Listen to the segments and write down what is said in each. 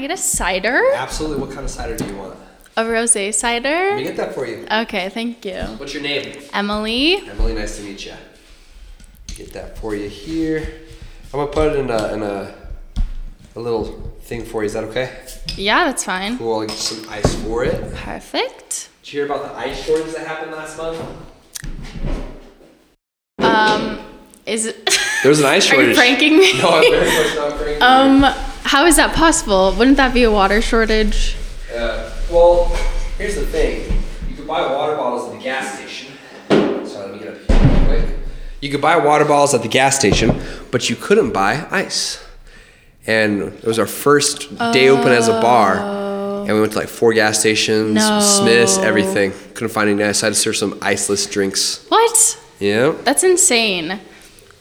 I get a cider? Absolutely. What kind of cider do you want? A rosé cider? Let me get that for you. Okay, thank you. What's your name? Emily. Emily, nice to meet you. Get that for you here. I'm gonna put it in a in a a little thing for you. Is that okay? Yeah, that's fine. Cool. I'll get some ice for it. Perfect. Did you hear about the ice shortage that happened last month? Um, is it? There was an ice shortage. Are you pranking me? No, I'm very much not pranking you. How is that possible? Wouldn't that be a water shortage? Uh, well, here's the thing. You could buy water bottles at the gas station. Sorry, let me get up here real quick. You could buy water bottles at the gas station, but you couldn't buy ice. And it was our first day open as a bar. And we went to like four gas stations, No. Smiths, everything. Couldn't find any ice. I had to serve some iceless drinks. What? Yeah. That's insane.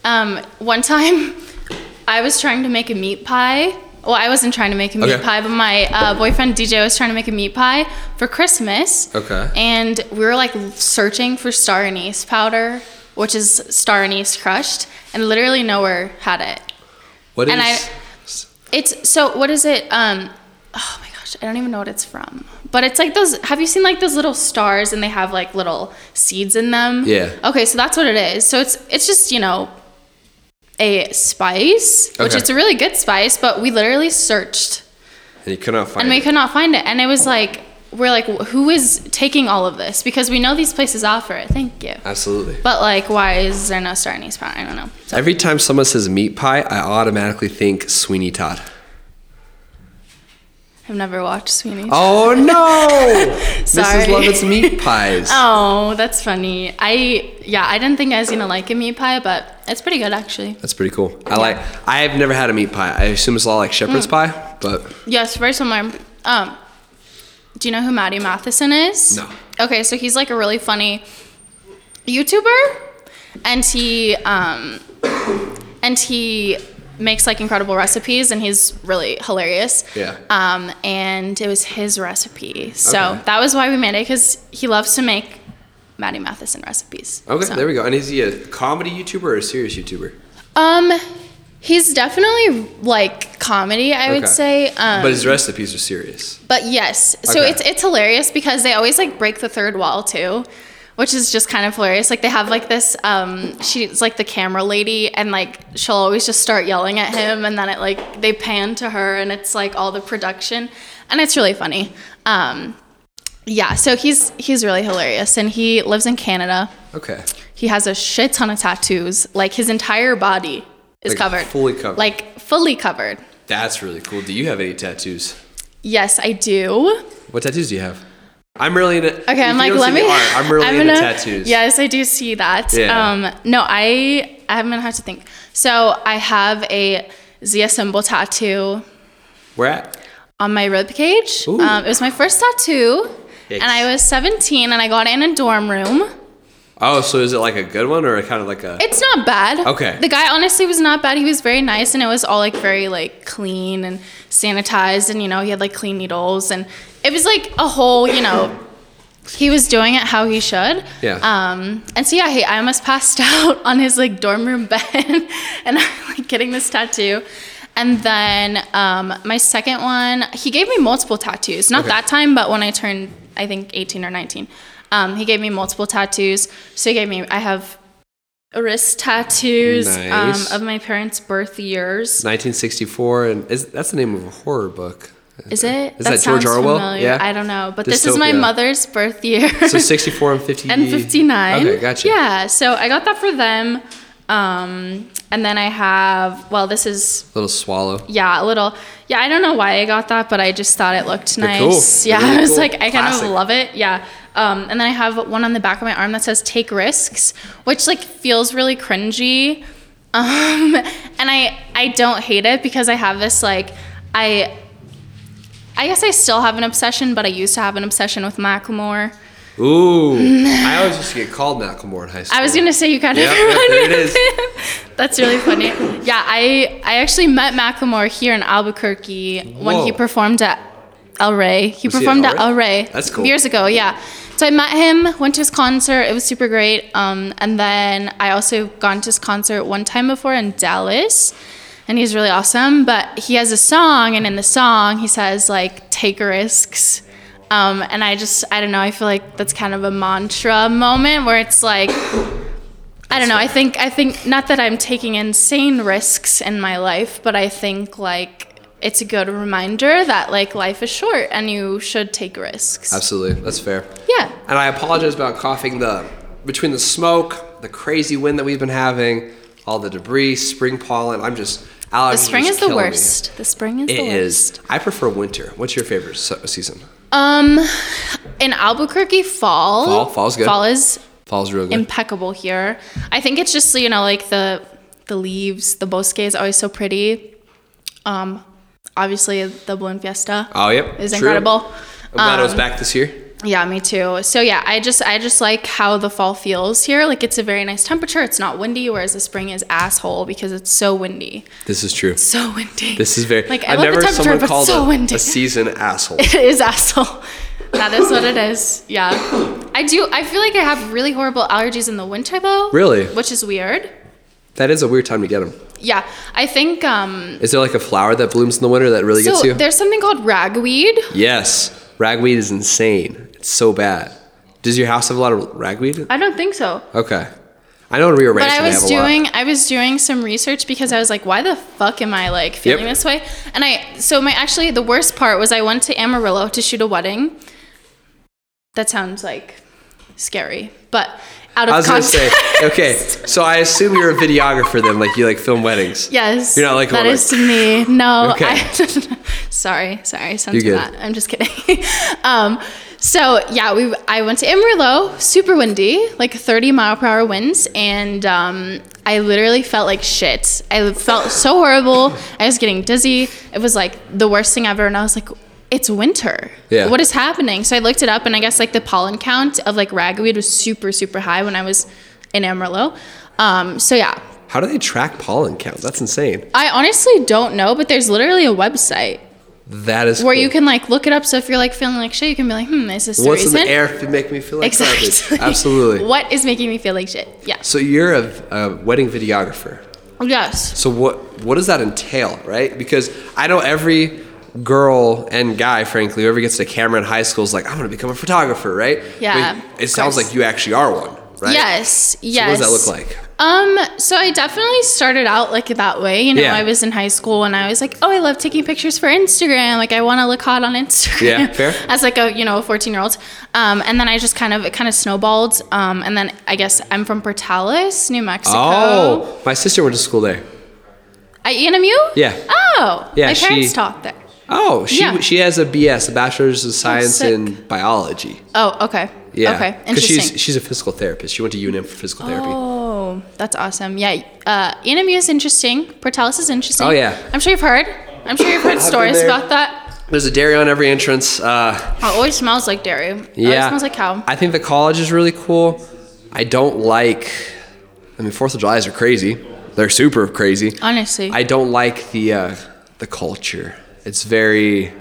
Um, one time, I was trying to make a meat pie. Well, I wasn't trying to make a meat Okay. pie, but my uh, boyfriend DJ was trying to make a meat pie for Christmas. Okay. And we were like searching for star anise powder, which is star anise crushed, and literally nowhere had it. What is And I- It's so what is it? Um, oh my gosh, I don't even know what it's from. But it's like those. Have you seen like those little stars and they have like little seeds in them? Yeah. Okay, so that's what it is. So it's it's just you know a spice, which Okay. it's a really good spice, but we literally searched and you could not find and we could not find it, and it was like we're like who is taking all of this because we know these places offer it. Thank you. Absolutely. But like, why is there no star anise powder? I don't know. So, Every time someone says meat pie, I automatically think Sweeney Todd. I've never watched Sweeney. Oh no! Sorry. Mrs. Lovett's meat pies. Oh, that's funny. I yeah, I didn't think I was gonna like a meat pie, but it's pretty good actually. That's pretty cool. I like. I have never had a meat pie. I assume it's a lot like shepherd's Mm. pie, but Yes, very similar. Um, do you know who Matty Matheson is? No. Okay, so he's like a really funny YouTuber, and he um, and he makes like incredible recipes, and he's really hilarious. Yeah. Um, and it was his recipe, so Okay. that was why we made it because he loves to make Matty Matheson recipes. okay, So- there we go. And is he a comedy YouTuber or a serious YouTuber? Um, he's definitely like comedy, I would say. Um, but his recipes are serious. but yes, so Okay. it's it's hilarious because they always like break the third wall too, which is just kind of hilarious. Like they have like this, um, she's like the camera lady, and like she'll always just start yelling at him, and then it like they pan to her, and it's like all the production, and it's really funny. Um, yeah, so he's he's really hilarious, and he lives in Canada. Okay. He has a shit ton of tattoos. Like his entire body is Like, covered. fully covered. Like fully covered. That's really cool. Do you have any tattoos? Yes, I do. What tattoos do you have? I'm really into. Okay, I'm like, let me. I'm really into gonna- tattoos. Yes, I do see that. Yeah. Um, no, I I'm gonna have to think. So I have a Zia symbol tattoo Where at? on my rib cage. Ooh. Um, it was my first tattoo, Yikes. and I was 17, and I got in a dorm room. Oh, so is it like a good one or kind of like a? It's not bad. Okay. The guy honestly was not bad. He was very nice, and it was all like very like clean and sanitized, and you know he had like clean needles, and it was like a whole you know. He was doing it how he should. Yeah. Um, and so yeah, he, I almost passed out on his like dorm room bed, and I'm like getting this tattoo. And then um, my second one, he gave me multiple tattoos. Not Okay. that time, but when I turned, I think 18 or 19, um, he gave me multiple tattoos. So he gave me, I have wrist tattoos Nice. um, of my parents' birth years. 1964, and is that's the name of a horror book. Is it? Is that, George sounds Orwell? familiar. Yeah. I don't know, but this is my mother's birth year. So 64 and 50. and 59. Okay, gotcha. Yeah, so I got that for them. Um, and then I have, well, this is, a Little swallow. yeah, a little, yeah, I don't know why I got that, but I just thought it looked They're nice. cool. Yeah, really I was cool. like, I kind of love it. Yeah. Um, and then I have one on the back of my arm that says take risks, which like feels really cringy. Um, and I, I don't hate it because I have this like, I, I guess I still have an obsession, but I used to have an obsession with Macklemore. Ooh, I always used to get called Macklemore in high school. I was gonna say you kind of Yep, yep, remind there me of him. That's really funny. Yeah, I I actually met Macklemore here in Albuquerque when he performed at El Rey. He Was he at performed El at El Rey. That's cool. Years ago, yeah. So I met him, went to his concert. It was super great. Um, and then I also gone to his concert one time before in Dallas, and he's really awesome. But he has a song, and in the song he says like "take risks." Um, and I just I don't know. I feel like that's kind of a mantra moment where it's like. I don't know. I think I think not that I'm taking insane risks in my life, but I think like it's a good reminder that like life is short and you should take risks. Absolutely, that's fair. Yeah. And I apologize about coughing. The between the smoke, the crazy wind that we've been having, all the debris, spring pollen. I'm just allergies. The spring is the killing me. worst. The spring is It the is. worst. I prefer winter. What's your favorite season? Um in Albuquerque fall. Fall? Fall's good. Fall is Fall's real good. impeccable here. I think it's just you know like the the leaves, the bosque is always so pretty. Um obviously the Balloon Fiesta. oh, yep. is true. incredible. I'm glad I was Um, back this year. Yeah, me too. So yeah, I just I just like how the fall feels here. Like it's a very nice temperature. It's not windy, whereas the spring is asshole because it's so windy. This is true. So windy. This is very. like I I've never someone but called so a, windy. a season asshole. it is asshole. That is what it is. Yeah. I do. I feel like I have really horrible allergies in the winter though. Really? Which is weird. that is a weird time to get them. Yeah. I think. um Is there like a flower that blooms in the winter that really gets you? there's something called ragweed. Yes, ragweed is insane. It's so bad. Does your house have a lot of ragweed? I don't think so. Okay, I know in Rio But I was have a lot. doing I was doing some research because I was like, why the fuck am I like feeling Yep. this way? And I so my actually the worst part was I went to Amarillo to shoot a wedding. That sounds like scary, but out of I was gonna say, okay, so I assume you're a videographer then, like you like film weddings. Yes. You're not like that is me. No. Okay. I, sorry, sorry. Good. that. I'm just kidding. um, so yeah, we I went to Amarillo, super windy, like 30 mile per hour winds, and um, I literally felt like shit. I felt so horrible. I was getting dizzy. It was like the worst thing ever, and I was like. It's winter. Yeah. What is happening? So I looked it up, and I guess like the pollen count of like ragweed was super, super high when I was in Amarillo. Um, so yeah, How do they track pollen count? That's insane. I honestly don't know, but there's literally a website That is where cool. you can like look it up. So if you're like feeling like shit, you can be like, hmm, is this the What's in the air to make me feel like Exactly. garbage? Absolutely. what is making me feel like shit? Yeah. So you're a, a wedding videographer. Yes. So what what does that entail, right? Because I know every girl and guy, frankly, whoever gets a camera in high school is like, I'm gonna become a photographer, right? Yeah, it sounds course. like you actually are one, right? Yes. So Yes. what does that look like? Um, so I definitely started out like that way. You know, Yeah. I was in high school and I was like, oh, I love taking pictures for Instagram. Like I want to look hot on Instagram. Yeah, fair. As like a, you know, a 14 year old. Um, and then I just kind of, it kind of snowballed. Um, and then I guess I'm from Portales, New Mexico. Oh, my sister went to school there. At ENMU? Yeah. Oh. Yeah, My parents she- taught there. Oh, she Yeah. she has a BS, a bachelor's of science in biology. Oh, okay. Yeah. Okay. Because Interesting. she's she's a physical therapist. She went to UNM for physical therapy. Oh, that's awesome. Yeah, uh, is interesting. Portales is interesting. Oh, yeah. I'm sure you've heard. I'm sure you've heard stories about that. There's a dairy on every entrance. Uh, Oh, it always smells like dairy. It yeah. always smells like cow. I think the college is really cool. I don't like. I mean, Fourth of July's are crazy. They're super crazy. Honestly, I don't like the uh, the culture. It's very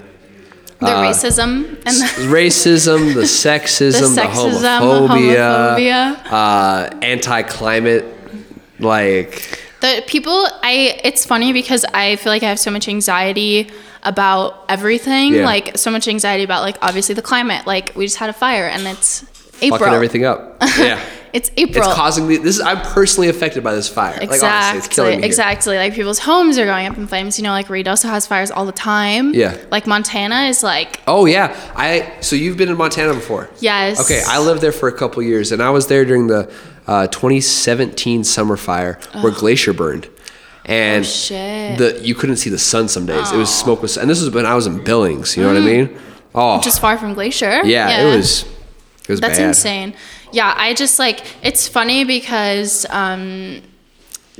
the racism and the, racism, the sexism, the, sexism, homophobia, homophobia. Uh, anti-climate. Like, the people. I. It's funny because I feel like I have so much anxiety about everything. Yeah. Like so much anxiety about like obviously the climate. Like we just had a fire and it's April. fucking everything up. Yeah. It's April. It's causing me. This is. I'm personally affected by this fire. Like honestly, Exactly. it's killing me. here. exactly. Like people's homes are going up in flames. You know, like Ruidoso has fires all the time. Yeah. Like Montana is like Oh yeah. I. So you've been in Montana before. yes. Okay, I lived there for a couple years, and I was there during the uh, 2017 summer fire where Glacier burned, and Oh, shit. the you couldn't see the sun some days. It was smoke was, and this was when I was in Billings. You know what I mean? Oh, Just far from Glacier. yeah, was. It was That's bad. insane. Yeah, I just like it's funny because um,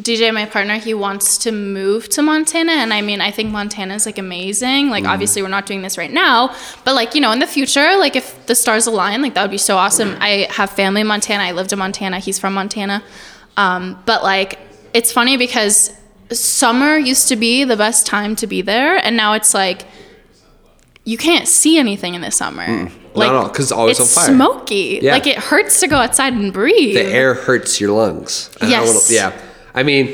DJ, my partner, he wants to move to Montana, and I mean, I think Montana is like amazing. Like, obviously, we're not doing this right now, but like you know, in the future, like if the stars align, like that would be so awesome. I have family in Montana. I lived in Montana. He's from Montana, um, but like it's funny because summer used to be the best time to be there, and now it's like you can't see anything in the summer. Not at all, 'cause it's always it's on fire. smoky. Yeah. Like it hurts to go outside and breathe. the air hurts your lungs. And I Yes. wanna- yeah. I mean,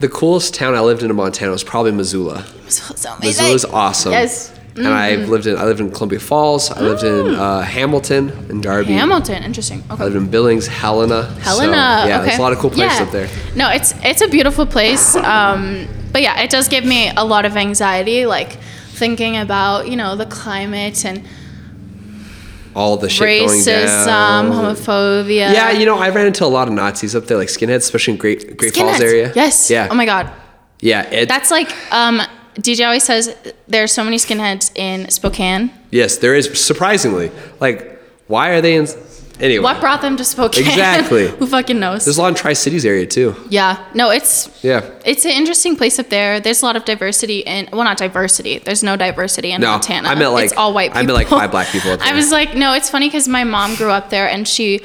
the coolest town I lived in in Montana was probably Missoula. So, so amazing. Missoula's awesome. Yes. Mm-hmm. And I've lived in I lived in Columbia Falls. I lived in uh, Hamilton and Darby. Hamilton, interesting. Okay. I lived in Billings, Helena. So, Helena. yeah, okay. there's a lot of cool places Yeah. up there. No, it's it's a beautiful place. Um, but yeah, it does give me a lot of anxiety, like thinking about you know the climate and All the shit going racism, homophobia. Yeah, you know, I ran into a lot of Nazis up there, like skinheads, especially in Great Great Falls area. Yes. Yeah. Oh my god. Yeah. It, That's like um, DJ always says. There's so many skinheads in Spokane. yes, there is surprisingly. Like, why are they in? Anyway, What brought them to Spokane? Exactly. Who fucking knows? there's a lot in Tri Cities area too. yeah. No, it's Yeah. it's an interesting place up there. There's a lot of diversity in well, not diversity. There's no diversity in No, Montana. I meant, like- it's all white people. I meant, like, five black people up I was like, no, it's funny because my mom grew up there and she,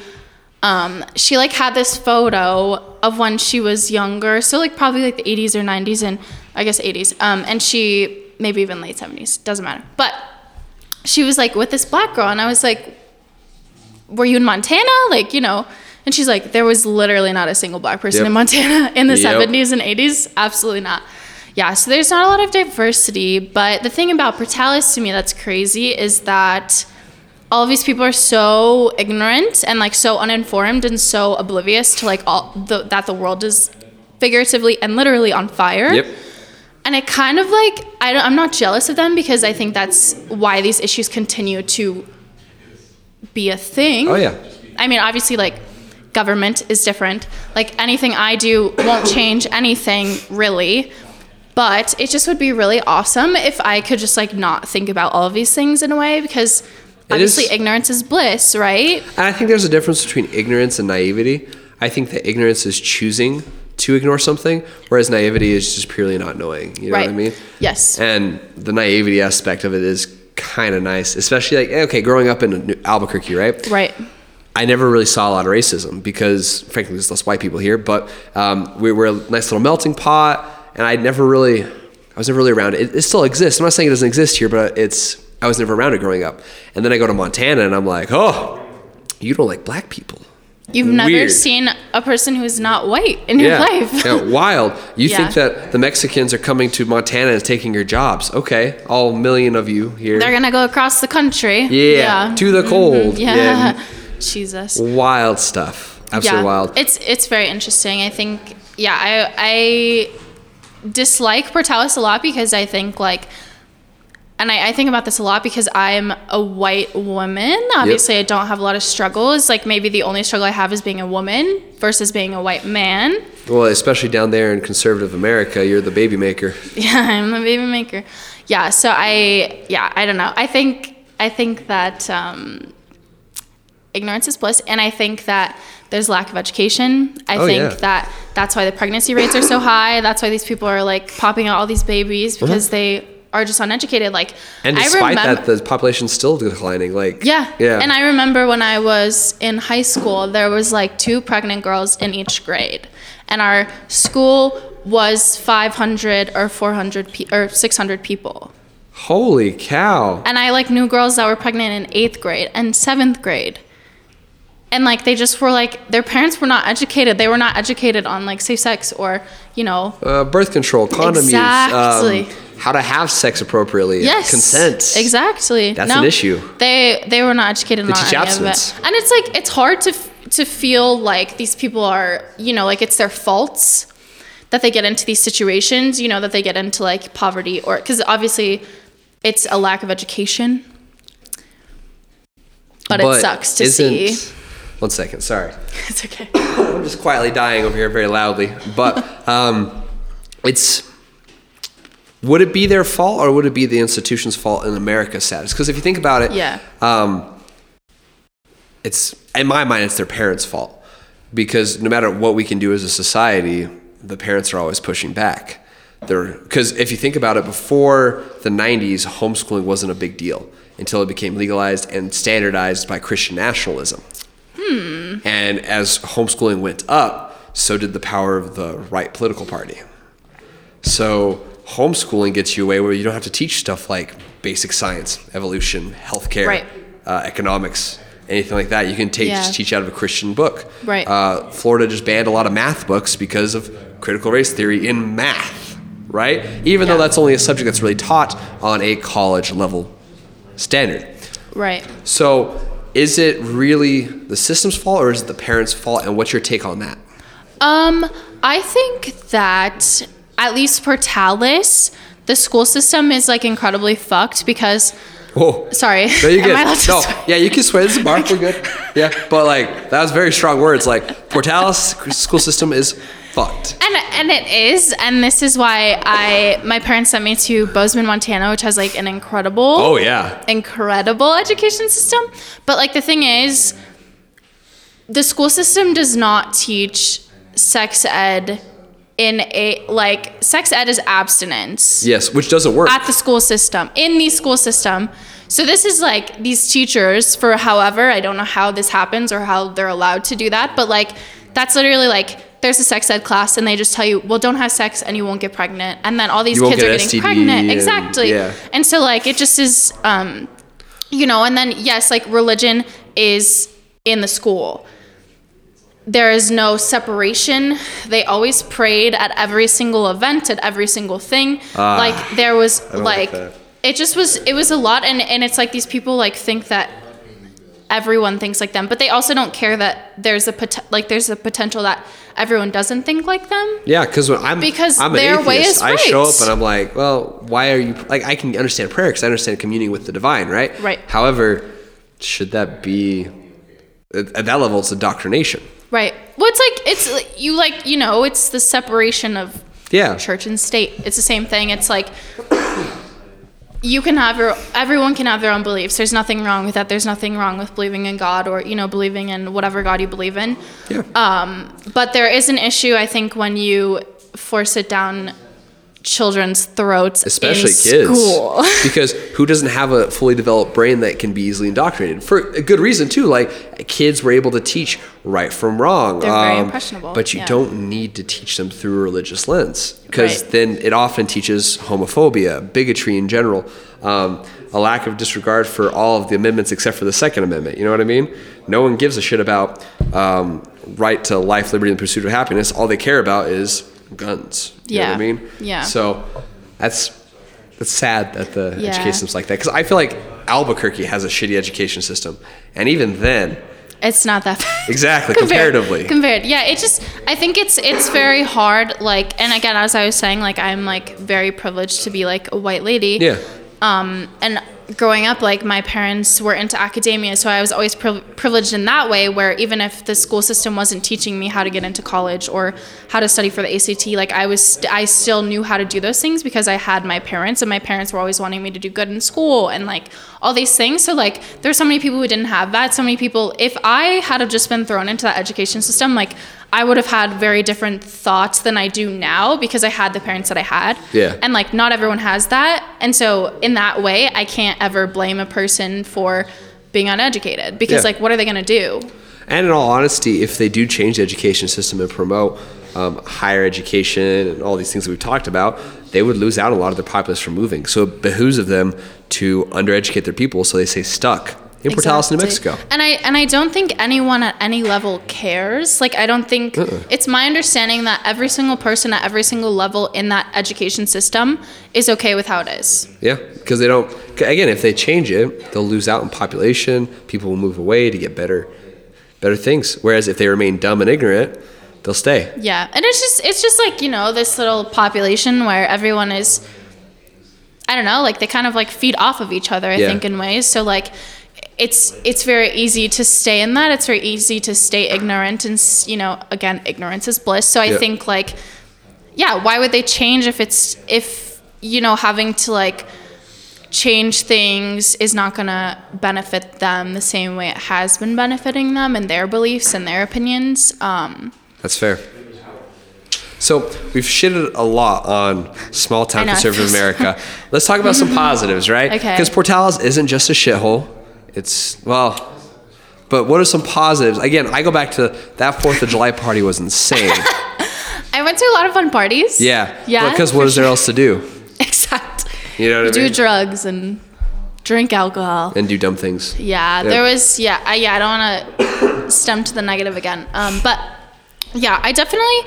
um, she like had this photo of when she was younger, so like probably like the 80s or 90s and I guess 80s. Um, and she maybe even late 70s doesn't matter, but she was like with this black girl and I was like, were you in Montana? Like, you know, and she's like, there was literally not a single black person Yep. in Montana in the Yep. 70s and 80s. Absolutely not. Yeah, so there's not a lot of diversity. But the thing about Portales to me that's crazy is that all of these people are so ignorant and like so uninformed and so oblivious to like all the, that the world is figuratively and literally on fire. Yep. And it kind of like I don't, I'm not jealous of them because I think that's why these issues continue to be a thing. Oh yeah. I mean, obviously, like government is different. Like anything I do won't change anything really. But it just would be really awesome if I could just like not think about all of these things in a way because obviously is- ignorance is bliss, right? And I think there's a difference between ignorance and naivety. I think that ignorance is choosing to ignore something, whereas naivety is just purely not knowing. You know right. what I mean? Yes. And the naivety aspect of it is kind of nice, especially like okay, growing up in Albuquerque, right? right. I never really saw a lot of racism because, frankly, there's less white people here. But um, we were a nice little melting pot, and I never really, I was never really around it. it. It still exists. I'm not saying it doesn't exist here, but it's I was never around it growing up. And then I go to Montana, and I'm like, oh, you don't like black people. You've never Weird. seen a person who's not white in your life. yeah, wild. You Yeah. think that the Mexicans are coming to Montana and taking your jobs? Okay, all million of you here. They're gonna go across the country. yeah, to the cold. Mm-hmm. Yeah. Jesus. wild stuff. Absolutely yeah. wild. It's it's very interesting. I think yeah, I I dislike Portales a lot because I think like and I, I think about this a lot because I'm a white woman. Obviously I don't have a lot of struggles. Like maybe the only struggle I have is being a woman versus being a white man. Well, especially down there in conservative America, you're the baby maker. Yeah, I'm the baby maker. Yeah, so I yeah, I don't know. I think I think that um, ignorance is bliss, and I think that there's lack of education. I Oh, think yeah. that that's why the pregnancy rates are so high. That's why these people are like popping out all these babies because they are just uneducated. Like. And despite remember, that, the population's still declining. Like yeah. yeah. And I remember when I was in high school, there was like two pregnant girls in each grade. And our school was 500 or 400 pe- or 600 people. Holy cow! And I like knew girls that were pregnant in 8th grade and 7th grade. And like they just were like their parents were not educated. They were not educated on like safe sex or, you know, Uh, birth control, condom Exactly. use, um, how to have sex appropriately, Yes. consent. Exactly. That's an issue. They they were not educated They on teach any abstinence. of it. And it's like it's hard to to feel like these people are, you know, like it's their faults that they get into these situations, you know, that they get into like poverty or cuz obviously it's a lack of education. But, it sucks to see. One second, sorry. It's okay. I'm just quietly dying over here very loudly. But um, it's would it be their fault or would it be the institution's fault in America's status? Because if you think about it, Yeah. um, it's in my mind it's their parents' fault because no matter what we can do as a society, the parents are always pushing back. Because if you think about it, before the '90s, homeschooling wasn't a big deal until it became legalized and standardized by Christian nationalism. Hmm. And as homeschooling went up, so did the power of the right political party. So homeschooling gets you away where you don't have to teach stuff like basic science, evolution, healthcare, Right. uh, economics, anything like that. You can take Yeah. just teach out of a Christian book. Right. Uh, Florida just banned a lot of math books because of critical race theory in math, right? Even though that's only a subject that's really taught on a college level standard. Right. So, is it really the system's fault or is it the parents' fault? And what's your take on that? Um, I think that at least for Talis, the school system is like incredibly fucked because Oh, sorry. No, you're Am. I to No, swear? yeah, you can swear. This is a bar. We're good. Yeah, but like that was very strong words. Like Portales school system is fucked. And and it is, and this is why I my parents sent me to Bozeman, Montana, which has like an incredible Oh yeah. incredible education system. But like the thing is, the school system does not teach sex ed in a like sex ed is abstinence Yes, which doesn't work. at the school system in the school system. So this is like these teachers for however I don't know how this happens or how they're allowed to do that, but like that's literally like there's a sex ed class and they just tell you, well, don't have sex and you won't get pregnant, and then all these kids are getting STD pregnant. and- exactly. yeah. And so like it just is, um, you know, and then yes, like religion is in the school there is no separation. They always prayed at every single event, at every single thing. like there was Ah, like it just was it was a lot and and it's like these people like think that everyone thinks like them, but they also don't care that there's a pot- like there's a potential that everyone doesn't think like them. yeah, because when I'm Because I'm their way atheist, is I show up and I'm like, well, why are you like? I can understand prayer because I understand communing with the divine, right? Right. However, should that be at that level? It's indoctrination. Right. Well, it's like it's like, you like you know it's the separation of Yeah. church and state. It's the same thing. It's like you can have your everyone can have their own beliefs. There's nothing wrong with that. There's nothing wrong with believing in God or you know believing in whatever God you believe in. Yeah. Um, but there is an issue I think when you force it down children's throats, especially kids School. because who doesn't have a fully developed brain that can be easily indoctrinated for a good reason too like kids were able to teach right from wrong um, They're very impressionable, but you yeah. don't need to teach them through a religious lens because Right. then it often teaches homophobia bigotry in general um, a lack of disregard for all of the amendments except for the second amendment you know what i mean no one gives a shit about um, right to life liberty and pursuit of happiness all they care about is guns you know what i mean Yeah. so that's that's sad that the Yeah. education system's like that because I feel like Albuquerque has a shitty education system, and even then, It's not that bad. exactly Compared- comparatively, compared yeah it just i think it's it's very hard like and again as i was saying like i'm like very privileged to be like a white lady yeah, um and growing up like my parents were into academia so i was always priv- privileged in that way where even if the school system wasn't teaching me how to get into college or how to study for the act like i was st- i still knew how to do those things because i had my parents and my parents were always wanting me to do good in school and like all these things. So like there's so many people who didn't have that so many people if i had have just been thrown into that education system like i would have had very different thoughts than i do now because i had the parents that i had Yeah. and like not everyone has that and so in that way i can't ever blame a person for being uneducated because Yeah. like what are they going to do and in all honesty, if they do change the education system and promote um, higher education and all these things that we've talked about, they would lose out a lot of their populace from moving. So it behooves of them to undereducate their people so they stay stuck in Portales, New Mexico. And I and I don't think anyone at any level cares. Like I don't think Uh-uh. it's my understanding that every single person at every single level in that education system is okay with how it is. Yeah, because they don't. Again, if they change it, they'll lose out in population. People will move away to get better, better things. Whereas if they remain dumb and ignorant, they'll stay. Yeah, and it's just it's just like you know this little population where everyone is. I don't know, like they kind of like feed off of each other. I Yeah. think in ways. So like, it's it's very easy to stay in that. It's very easy to stay ignorant, and you know, again, ignorance is bliss. So I Yeah. think like, yeah, why would they change if it's if you know having to like change things is not going to benefit them the same way it has been benefiting them and their beliefs and their opinions. Um, That's fair. So we've shitted a lot on small town I know, it conservative America. Let's talk about some positives, right? Okay. Because Portales isn't just a shithole. It's well, but what are some positives? Again, I go back to that Fourth of July party was insane. I went to a lot of fun parties. Yeah. Yeah. Because what for there else to do? Exact. You know what I mean? do drugs and drink alcohol. and do dumb things. Yeah, Yeah. there was. Yeah, I, yeah. I don't want to stem to the negative again. Um, but yeah, I definitely.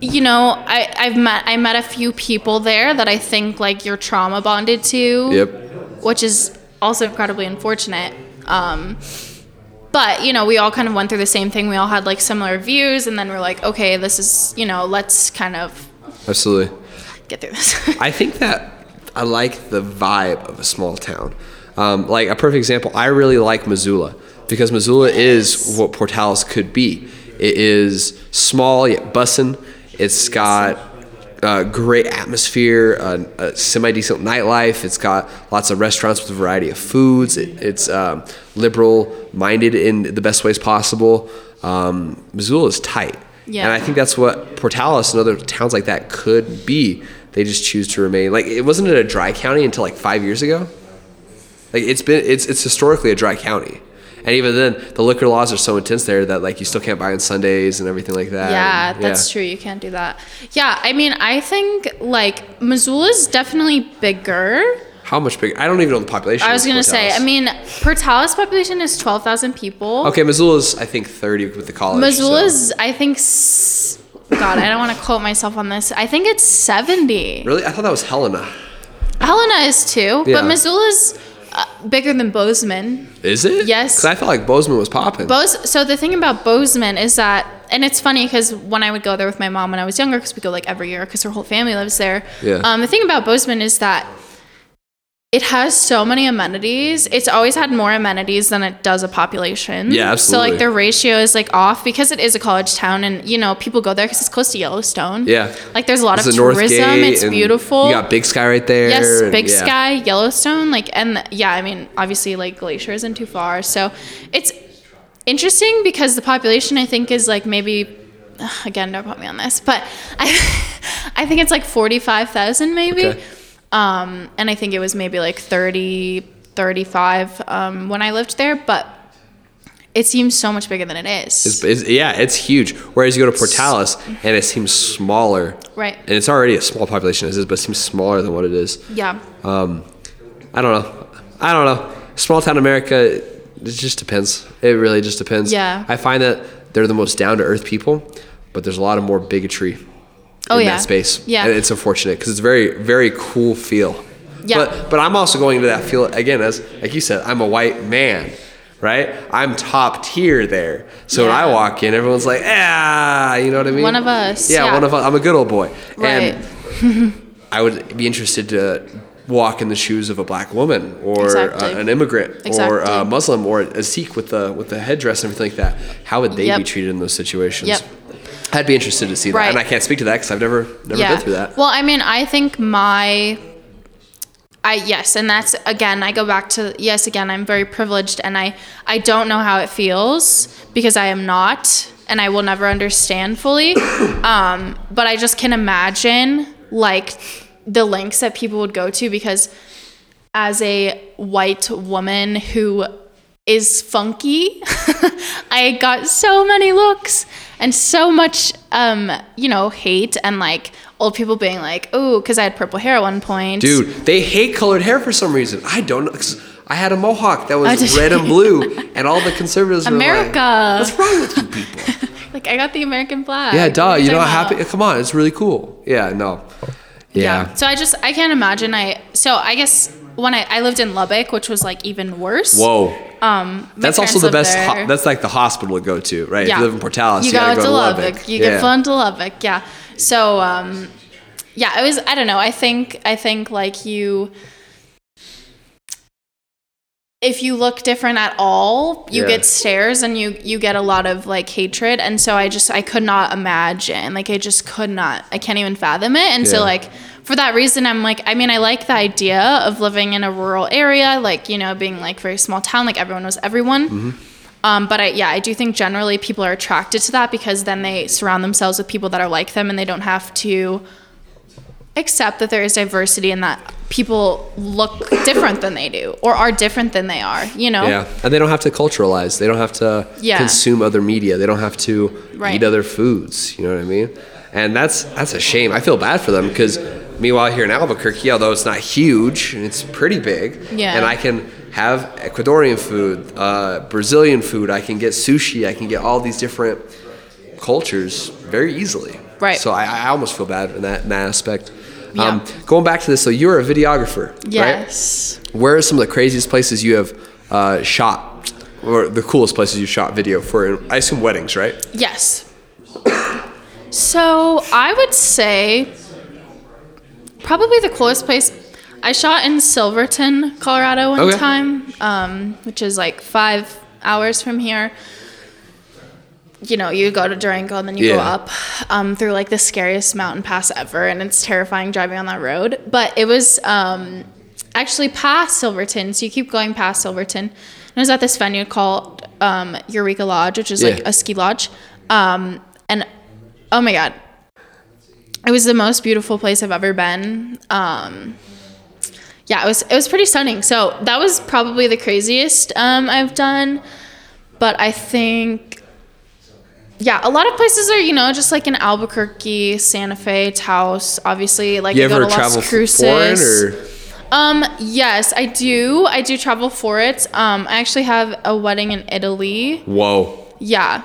You know, I I've met I met a few people there that I think like you're trauma bonded to. Yep. Which is also incredibly unfortunate. Um, but you know, we all kind of went through the same thing. We all had like similar views, and then we're like, okay, this is you know, let's kind of Absolutely. get through this. I think that I like the vibe of a small town. Um, like a perfect example, I really like Missoula because Missoula is what Portales could be. It is small yet bussin'. It's got a great atmosphere, a, a semi decent nightlife. It's got lots of restaurants with a variety of foods. It, it's um, liberal minded in the best ways possible. Um, Missoula is tight. Yeah. And I think that's what Portales and other towns like that could be. They just choose to remain like it wasn't it a dry county until like five years ago. Like it's been it's it's historically a dry county, and even then the liquor laws are so intense there that like you still can't buy on Sundays and everything like that. Yeah, And- that's true. You can't do that. Yeah, I mean, I think like Missoula's definitely bigger. How much bigger? I don't even know the population. I was gonna say, I mean, Portales population is twelve thousand people. okay, Missoula's I think thirty with the college. so- Missoula's, I think, s- God, I don't want to quote myself on this. I think it's seventy. really. I thought that was Helena. Helena is too, Yeah. but Missoula's uh, bigger than Bozeman. Is it? Yes. Because I felt like Bozeman was popping. Bose, so the thing about Bozeman is that, and it's funny because when I would go there with my mom when I was younger, because we go like every year because her whole family lives there. Yeah. Um, the thing about Bozeman is that it has so many amenities. It's always had more amenities than it does a population. Yeah, absolutely. So like their ratio is like off because it is a college town, and you know people go there because it's close to Yellowstone. Yeah. Like there's a lot There's of the tourism. It's beautiful. You got Big Sky right there. Yes, Big yeah. Sky, Yellowstone, like, and yeah, I mean, obviously, like, Glacier isn't too far, so it's interesting because the population, I think, is like maybe, again, don't put me on this, but I, I think it's like forty-five thousand maybe, Okay. Um, and I think it was maybe like 30, 35 um, when I lived there, but it seems so much bigger than it is. It's, it's, yeah, it's huge. Whereas you go to Portales and it seems smaller. Right. And it's already a small population as is, but it seems smaller than what it is. yeah. Um, I don't know. I don't know. Small town America, it just depends. It really just depends. Yeah. I find that they're the most down to earth people, but there's a lot of more bigotry Oh, in yeah. that space. Yeah. And it's unfortunate because it's a very, very cool feel. Yeah. But, but I'm also going into that feel again as, like you said, I'm a white man. Right, I'm top tier there. So when I walk in, everyone's like, "Ah," you know what I mean? One of us, Yeah, yeah. one of us. I'm a good old boy. Right. And I would be interested to walk in the shoes of a black woman or Exactly. uh, an immigrant or a Muslim or a Sikh with the with the headdress and everything like that. How would they be treated in those situations? Yep. I'd be interested to see that, Right. and I can't speak to that because I've never never been through that. Well, I mean, I think my I yes, and that's again I go back to yes, again, I'm very privileged and I I don't know how it feels because I am not and I will never understand fully. um, but I just can imagine like the lengths that people would go to because as a white woman who is funky, I got so many looks and so much, um, you know, hate and like old people being like, "Oh," because I had purple hair at one point. Dude, they hate colored hair for some reason. I don't I had a mohawk that Oh, was you? red and blue, and all the conservatives were like, America. "What's wrong with you people?" Like I got the American flag. yeah, duh. You know, happy. Come on, it's really cool. Yeah, no. Yeah. So I just I can't imagine. I so I guess when I I lived in Lubbock, which was like even worse. Whoa. Um, That's also the best. Ho- that's like the hospital to go to, right? If you live in Portales, you, you, go gotta out go to to Lubbock. Lubbock. You yeah. get flown to Lubbock. Yeah. So um, yeah, it was. I don't know. I think I think like you. If you look different at all, you Yeah. get stares and you you get a lot of like hatred, and so I just I could not imagine, like I just could not, I can't even fathom it, and so like for that reason, I'm like, I mean, I like the idea of living in a rural area, like you know, being like very small town, like everyone knows everyone. Mm-hmm. Um, but I, yeah, I do think generally people are attracted to that because then they surround themselves with people that are like them and they don't have to accept that there is diversity and that people look different than they do or are different than they are, you know? Yeah, and they don't have to culturalize. They don't have to Yeah. consume other media. They don't have to Right. eat other foods. You know what I mean? And that's that's a shame. I feel bad for them because Meanwhile, here in Albuquerque, although it's not huge, it's pretty big. Yeah. And I can have Ecuadorian food, uh, Brazilian food. I can get sushi. I can get all these different cultures very easily. Right. So I, I almost feel bad in that, in that aspect. Yeah. Um, going back to this, so you're a videographer, right? Yes. Where are some of the craziest places you have uh, shot, or the coolest places you shot video for? I assume weddings, right? Yes. So I would say probably the coolest place. I shot in Silverton, Colorado one Okay. time, um, which is like five hours from here. You know, you go to Durango and then you go up um, through like the scariest mountain pass ever, and it's terrifying driving on that road. But it was um, actually past Silverton, so you keep going past Silverton. And it was at this venue called um, Eureka Lodge, which is like a ski lodge. Um, and oh my god, it was the most beautiful place I've ever been. Um, yeah, it was it was pretty stunning. So that was probably the craziest um, I've done. But I think, yeah, a lot of places are you know just like in Albuquerque, Santa Fe, Taos. Obviously, like You I go to Las Cruces. Um, yes, I do. I do travel for it. Um, I actually have a wedding in Italy. Whoa, Yeah.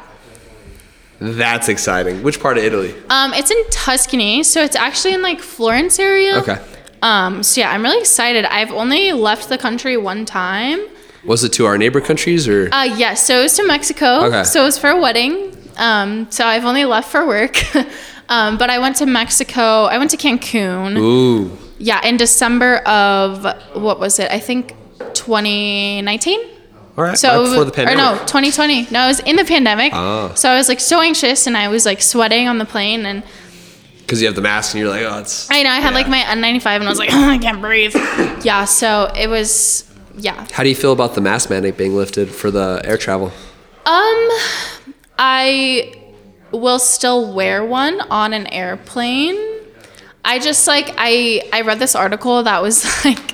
That's exciting. Which part of Italy? Um, it's in Tuscany, so it's actually in like Florence area. Okay. Um, so yeah, I'm really excited. I've only left the country one time. Was it to our neighbor countries or? Uh, yes, so it was to Mexico. Okay. So it was for a wedding. Um, so I've only left for work. um, but I went to Mexico. I went to Cancun. Ooh. Yeah, in December of what was it? I think 2019. All right. So right before the pandemic. or no, 2020. No, it was in the pandemic. Ah. So I was like so anxious, and I was like sweating on the plane, and Because you have the mask and you're like, oh, it's. I know I had Yeah. like my N95, and I was like, I can't breathe. yeah. So it was. Yeah. How do you feel about the mask mandate being lifted for the air travel? Um, I will still wear one on an airplane. I just like I I read this article that was like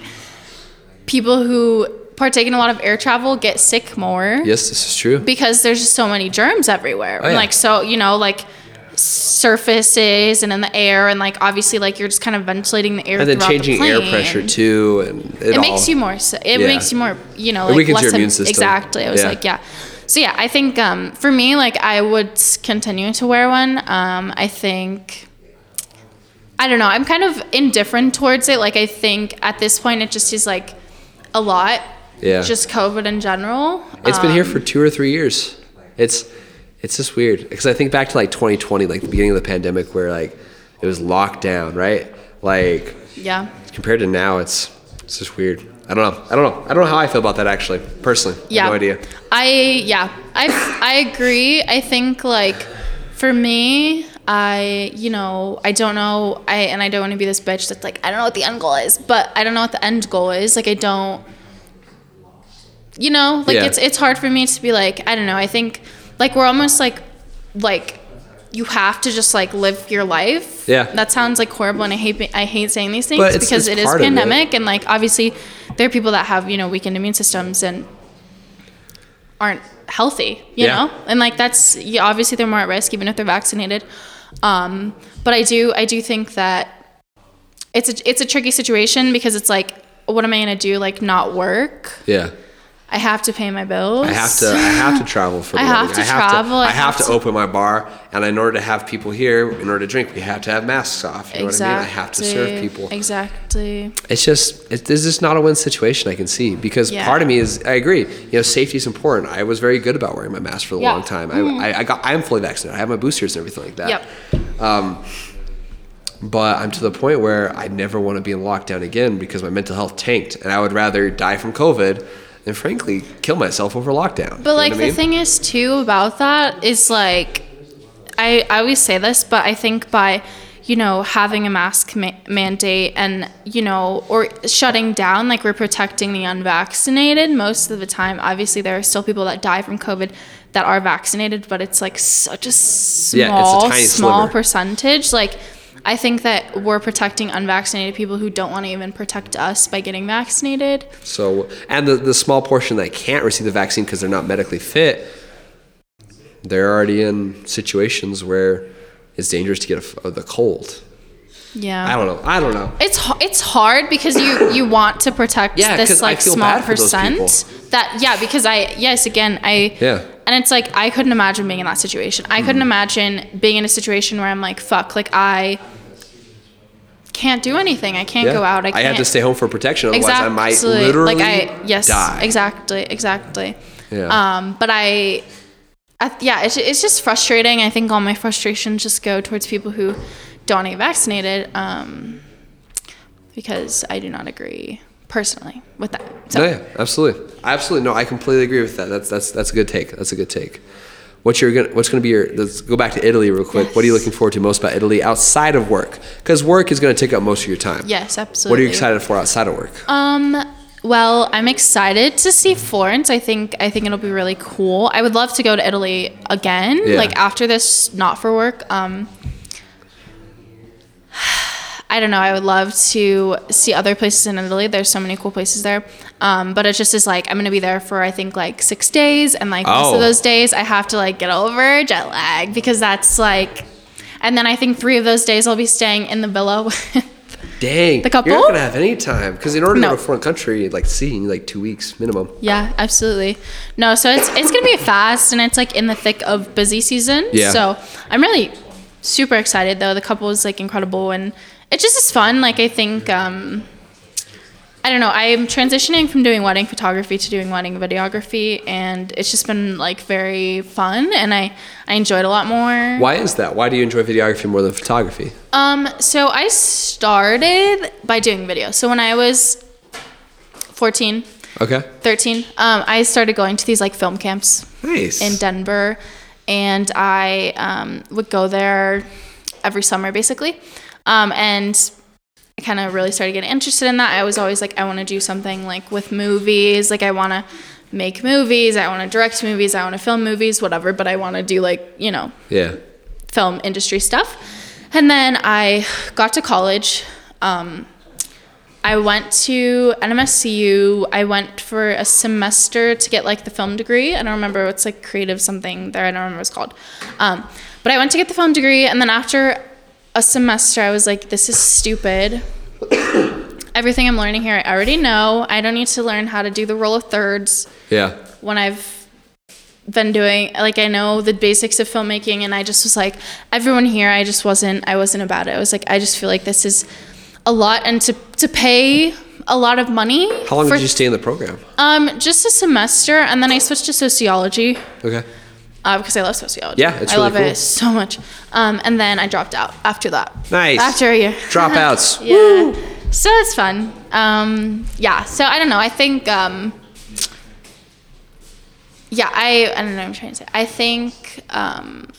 people who partake in a lot of air travel get sick more Yes, this is true. because there's just so many germs everywhere. Oh, yeah. Like so, you know, like surfaces and in the air and like obviously like you're just kind of ventilating the air and then changing the air pressure too, and it, it all, makes you more it Yeah. makes you more you know It like weakens less your immune system. exactly i was Yeah. like yeah so yeah i think um, for me like i would continue to wear one um, i think i don't know i'm kind of indifferent towards it like i think at this point it just is like a lot Yeah. just covid in general It's been here Um, for two or three years. It's it's just weird because I think back to like 2020, like the beginning of the pandemic, where like it was locked down, right? Like yeah compared to now, it's it's just weird. I don't know. I don't know. I don't know how I feel about that actually, personally. I yeah have no idea. i yeah i i agree i think like for me i you know i don't know i and i don't want to be this bitch that's like i don't know what the end goal is but i don't know what the end goal is like i don't you know like Yeah. it's it's hard for me to be like i don't know i think like we're almost like like you have to just like live your life Yeah. that sounds like horrible and i hate i hate saying these things it's- because it's it is of it. pandemic and like obviously there are people that have you know weakened immune systems and aren't healthy, you Yeah. know? And like that's yeah, obviously they're more at risk even if they're vaccinated. Um, but I do I do think that it's a it's a tricky situation because it's like what am I going to do like not work? Yeah. I have to pay my bills. I have to. I have to travel for. I have to travel, I I have, have to, to- open my bar, and in order to have people here, in order to drink, we have to have masks off. You know what I mean? I have to serve people. Exactly. It's just. It, this is not a win situation. I can see because Yeah. part of me is. I agree. You know, safety is important. I was very good about wearing my mask for a Yeah. long time. I, I, I got. I am fully vaccinated. I have my boosters and everything like that. Yep. Um, But I'm to the point where I never want to be in lockdown again because my mental health tanked, and I would rather die from COVID than, frankly, kill myself over lockdown. But like the thing is too about that is like I I always say this, but I think by you know having a mask ma- mandate and you know or shutting down like we're protecting the unvaccinated most of the time obviously there are still people that die from covid that are vaccinated but it's like such a small Yeah, a small sliver. percentage like I think that we're protecting unvaccinated people who don't want to even protect us by getting vaccinated. So, and the, the small portion that can't receive the vaccine because they're not medically fit, they're already in situations where it's dangerous to get a the cold. Yeah. I don't know. I don't know. It's it's hard because you you want to protect Yeah, this like small percent that yeah because I yes again I Yeah. and it's like I couldn't imagine being in that situation. I couldn't Mm. imagine being in a situation where I'm like fuck like I can't do anything. I can't Yeah. go out. I, I had to stay home for protection, otherwise I might literally like I yes die. exactly exactly. Yeah. Um, but I, I yeah, it's, it's just frustrating. I think all my frustrations just go towards people who don't get vaccinated, um, because I do not agree personally with that. So No, yeah, absolutely, absolutely. No, I completely agree with that. That's that's that's a good take. That's a good take. What's your gonna, what's going to be your? Let's go back to Italy real quick. What are you looking forward to most about Italy outside of work? Because work is going to take up most of your time. yes, absolutely. What are you excited for outside of work? Um, well, I'm excited to see Florence. I think I think it'll be really cool. I would love to go to Italy again, Yeah. like after this, not for work. Um, I don't know. I would love to see other places in Italy. There's so many cool places there. Um, but it just is like I'm gonna be there for I think like six days, and like most Oh. of those days I have to like get over jet lag because that's like, and then I think three of those days I'll be staying in the villa. with Dang, the couple? you're not to have any time because in order to go to a foreign country, like seeing like two weeks minimum. Yeah, absolutely. No, so it's it's gonna be fast, and it's like in the thick of busy season. Yeah. So I'm really super excited though. The couple is like incredible, and it just is fun. Like I think. um I don't know. I'm transitioning from doing wedding photography to doing wedding videography, and it's just been like very fun, and I I enjoyed a lot more. Why is that? Why do you enjoy videography more than photography? Um, so I started by doing video. So when I was 14, Okay, 13, um, I started going to these like film camps nice. in Denver, and I um, would go there every summer basically. Um, and I kind of really started getting interested in that. I was always like, I want to do something like with movies. Like, I want to make movies. I want to direct movies. I want to film movies, whatever. But I want to do like, you know, yeah, film industry stuff. And then I got to college. Um, I went to NMSCU. I went for a semester to get like the film degree. I don't remember what's like creative something there. I don't remember what it's called. Um, but I went to get the film degree, and then after a semester, I was like, "This is stupid. Everything I'm learning here, I already know. I don't need to learn how to do the rule of thirds." yeah, when I've been doing like I know the basics of filmmaking and I just was like everyone here I just wasn't I wasn't about it. I was like I just feel like this is a lot and to to pay a lot of money. How long for, did you stay in the program? Um just a semester and then I switched to sociology Okay, uh, because I love sociology. Yeah, it's I really love cool. it so much. Um and then I dropped out after that. nice. After a year. dropouts. Yeah. So it's fun. Um, yeah. So I don't know. I think. Um, yeah, I I don't know. What I'm trying to say. I think. Um,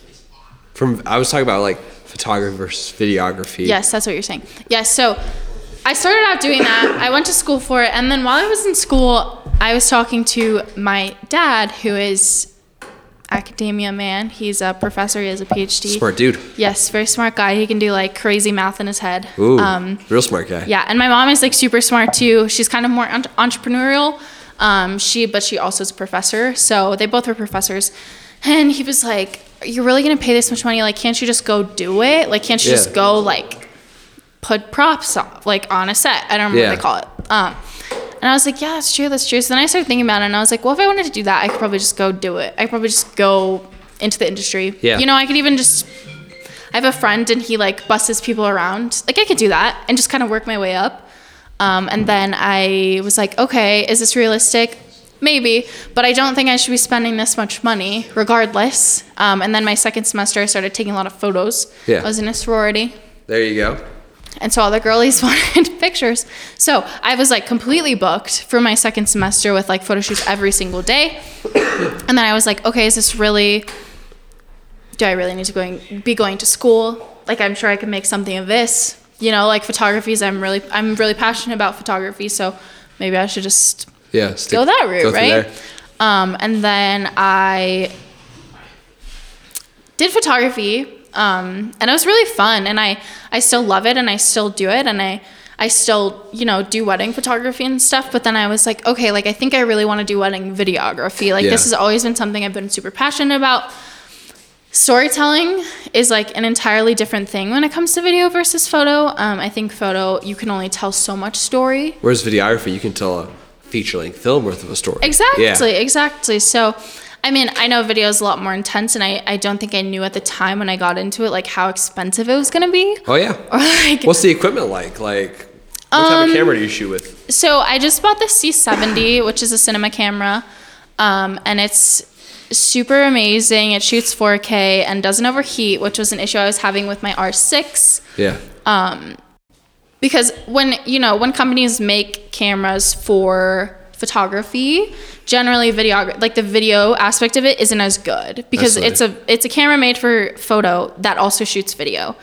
From I was talking about like photography versus videography. yes, that's what you're saying. Yes. So I started out doing that. I went to school for it, and then while I was in school, I was talking to my dad, who is academia man. He's a professor. He has a PhD. Smart dude. Yes, very smart guy. He can do like crazy math in his head. Ooh, Um, real smart guy. Yeah, and my mom is like super smart too. She's kind of more entre- entrepreneurial. Um, she, but she also is a professor. So they both were professors. And he was like, "You're really gonna pay this much money? Like, can't you just go do it? Like, can't you Yeah. just go like put props on, like on a set? I don't know Yeah. what they call it." Um, and I was like, "Yeah, that's true. That's true." So then I started thinking about it, and I was like, "Well, if I wanted to do that, I could probably just go do it. I could probably just go into the industry. Yeah. You know, I could even just." I have a friend and he like buses people around. Like I could do that and just kind of work my way up. Um, and then I was like, okay, is this realistic? Maybe, but I don't think I should be spending this much money regardless. Um, and then my second semester, I started taking a lot of photos. Yeah. I was in a sorority. There you go. And so all the girlies wanted pictures. So I was like completely booked for my second semester with like photo shoots every single day. And then I was like, okay, is this really, do I really need to going, be going to school? Like, I'm sure I could make something of this. You know, like photography is, I'm really, I'm really passionate about photography. So maybe I should just Yeah. Stick, go that route, go right? Um, and then I did photography, um, and it was really fun. And I I still love it, and I still do it, and I I still you know do wedding photography and stuff. But then I was like, okay, like I think I really want to do wedding videography. Like this has always been something I've been super passionate about. storytelling is like an entirely different thing when it comes to video versus photo. Um, I think photo you can only tell so much story. Whereas videography, you can tell a feature length film worth of a story. Exactly, Yeah. exactly. So, I mean, I know video is a lot more intense, and I, I don't think I knew at the time when I got into it like how expensive it was gonna be. Oh yeah. Or like, What's the equipment like? Like, what Um, type of camera do you shoot with? so I just bought the C70, which is a cinema camera, um, and it's super amazing. It shoots 4K and doesn't overheat, which was an issue I was having with my R6. Yeah. Um, because when you know when companies make cameras for photography generally video like the video aspect of it isn't as good because it's a it's a camera made for photo that also shoots video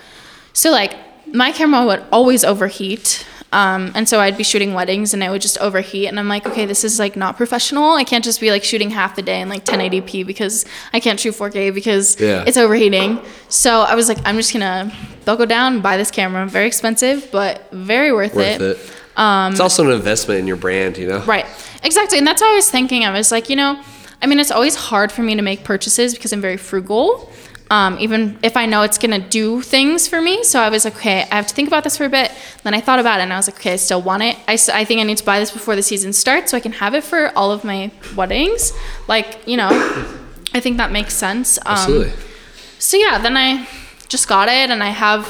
so like my camera would always overheat um, and so I'd be shooting weddings and it would just overheat and I'm like okay this is like not professional I can't just be like shooting half the day in like 1080p because I can't shoot 4K because Yeah. it's overheating so I was like I'm just gonna buckle down buy this camera very expensive but very worth, Worth it. it. It's also an investment in your brand, you know. Right. Exactly. And that's what I was thinking. I was like, you know, I mean, it's always hard for me to make purchases because I'm very frugal. Um, even if I know it's gonna do things for me, so I was like, okay, I have to think about this for a bit. Then I thought about it, and I was like, okay, I still want it. I, I think I need to buy this before the season starts, so I can have it for all of my weddings. Like, you know, I think that makes sense. Um, Absolutely. so yeah, then I just got it, and I have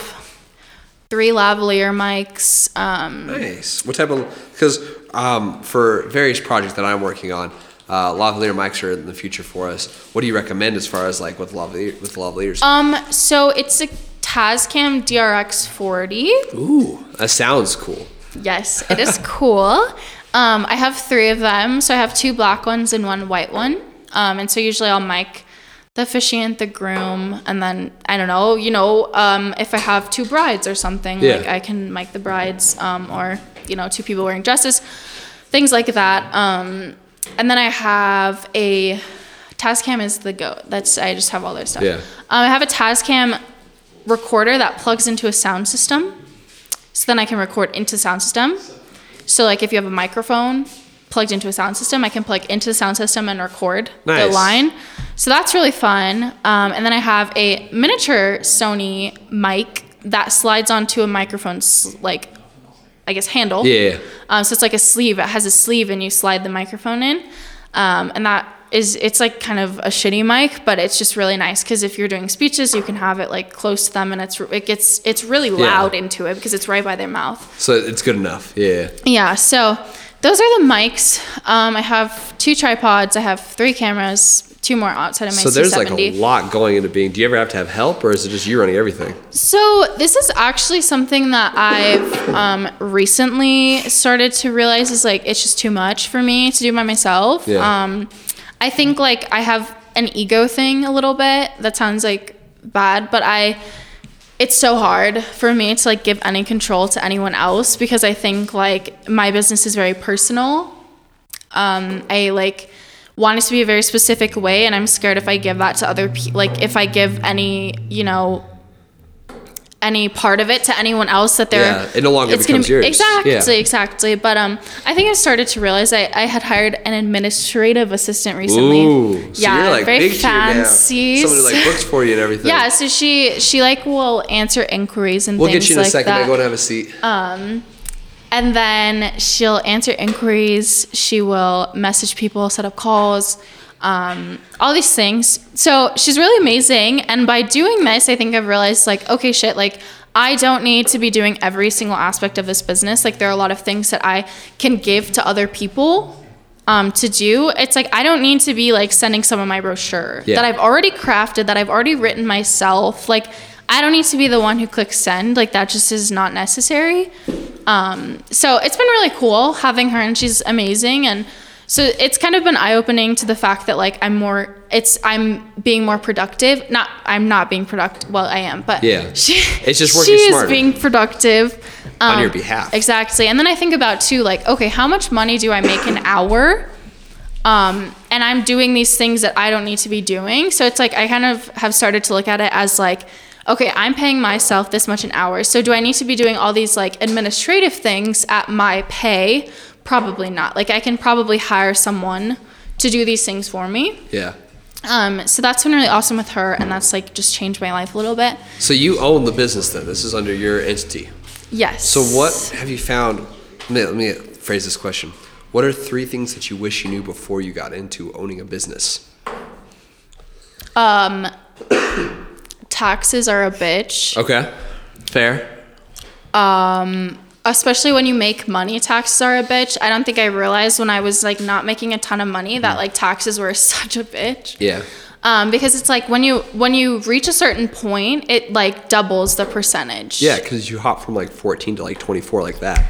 three lavalier mics. Um, Nice. What type of? Because um, for various projects that I'm working on, uh, lavalier mics are in the future for us. What do you recommend as far as like with lavalier with lavaliers? Um, so it's a Tascam DRX 40. Ooh, that sounds cool. Yes, it is cool. Um, I have three of them. So I have two black ones and one white one. Um, and so usually I'll mic the officiant, the groom, and then I don't know, you know, um, if I have two brides or something, Yeah. like I can mic the brides, um, or you know, two people wearing dresses, things like that. Um, and then I have a Tascam is the goat. That's I just have all their stuff. Yeah. Um, I have a Tascam recorder that plugs into a sound system, so then I can record into the sound system. So like if you have a microphone plugged into a sound system, I can plug into the sound system and record the line. So that's really fun. Um, and then I have a miniature Sony mic that slides onto a microphone, like I guess handle. Yeah. Um, so it's like a sleeve. It has a sleeve, and you slide the microphone in, um, and that is it's like kind of a shitty mic, but it's just really nice because if you're doing speeches, you can have it like close to them, and it's it gets it's really loud into it because it's right by their mouth. So it's good enough. Yeah. Yeah, so those are the mics. Um, I have two tripods. I have three cameras. Two more outside of my So there's C70. like a lot going into being. Do you ever have to have help, or is it just you running everything? So this is actually something that I've um, recently started to realize is like it's just too much for me to do by myself. Yeah. Um, I think like I have an ego thing a little bit. That sounds like bad, but I it's so hard for me to like give any control to anyone else because I think like my business is very personal. Um, I like want it to be a very specific way, and I'm scared if I give that to other people, like if I give any, you know, any part of it to anyone else that they're Yeah, it no longer it's gonna be- yours. Exactly, Yeah. exactly. But um, I think I started to realize I, I had hired an administrative assistant recently. Ooh. So yeah, you're like very big tier now. fancy. Someone who like books for you and everything. Yeah, so she she like will answer inquiries and We'll things get you in a second. that. I go and have a seat. Um. And then she'll answer inquiries. She will message people, set up calls, um, all these things. So she's really amazing. And by doing this, I think I've realized like, okay, shit, like I don't need to be doing every single aspect of this business. Like there are a lot of things that I can give to other people um, to do. It's like I don't need to be like sending someone my brochure Yeah. that I've already crafted, that I've already written myself. Like I don't need to be the one who clicks send. Like that just is not necessary. Um, so it's been really cool having her, and she's amazing. And so it's kind of been eye opening to the fact that like I'm more. It's I'm being more productive. Not I'm not being productive. Well, I am, but Yeah. she, It's just working she is being productive On um, your behalf. Exactly. And then I think about too, like, okay, how much money do I make an hour? Um, and I'm doing these things that I don't need to be doing. So it's like I kind of have started to look at it as like, okay, I'm paying myself this much an hour. So do I need to be doing all these like administrative things at my pay? Probably not. Like I can probably hire someone to do these things for me. Yeah. Um, so that's been really awesome with her, and that's like just changed my life a little bit. So you own the business then. This is under your entity. Yes. So what have you found? Let me, let me phrase this question. What are three things that you wish you knew before you got into owning a business? Um, taxes are a bitch. Okay. Fair. Um, especially when you make money, taxes are a bitch. I don't think I realized when I was like not making a ton of money that like taxes were such a bitch. Yeah. Um, because it's like when you when you reach a certain point, it like doubles the percentage. Yeah, because you hop from like 14 to like 24 like that.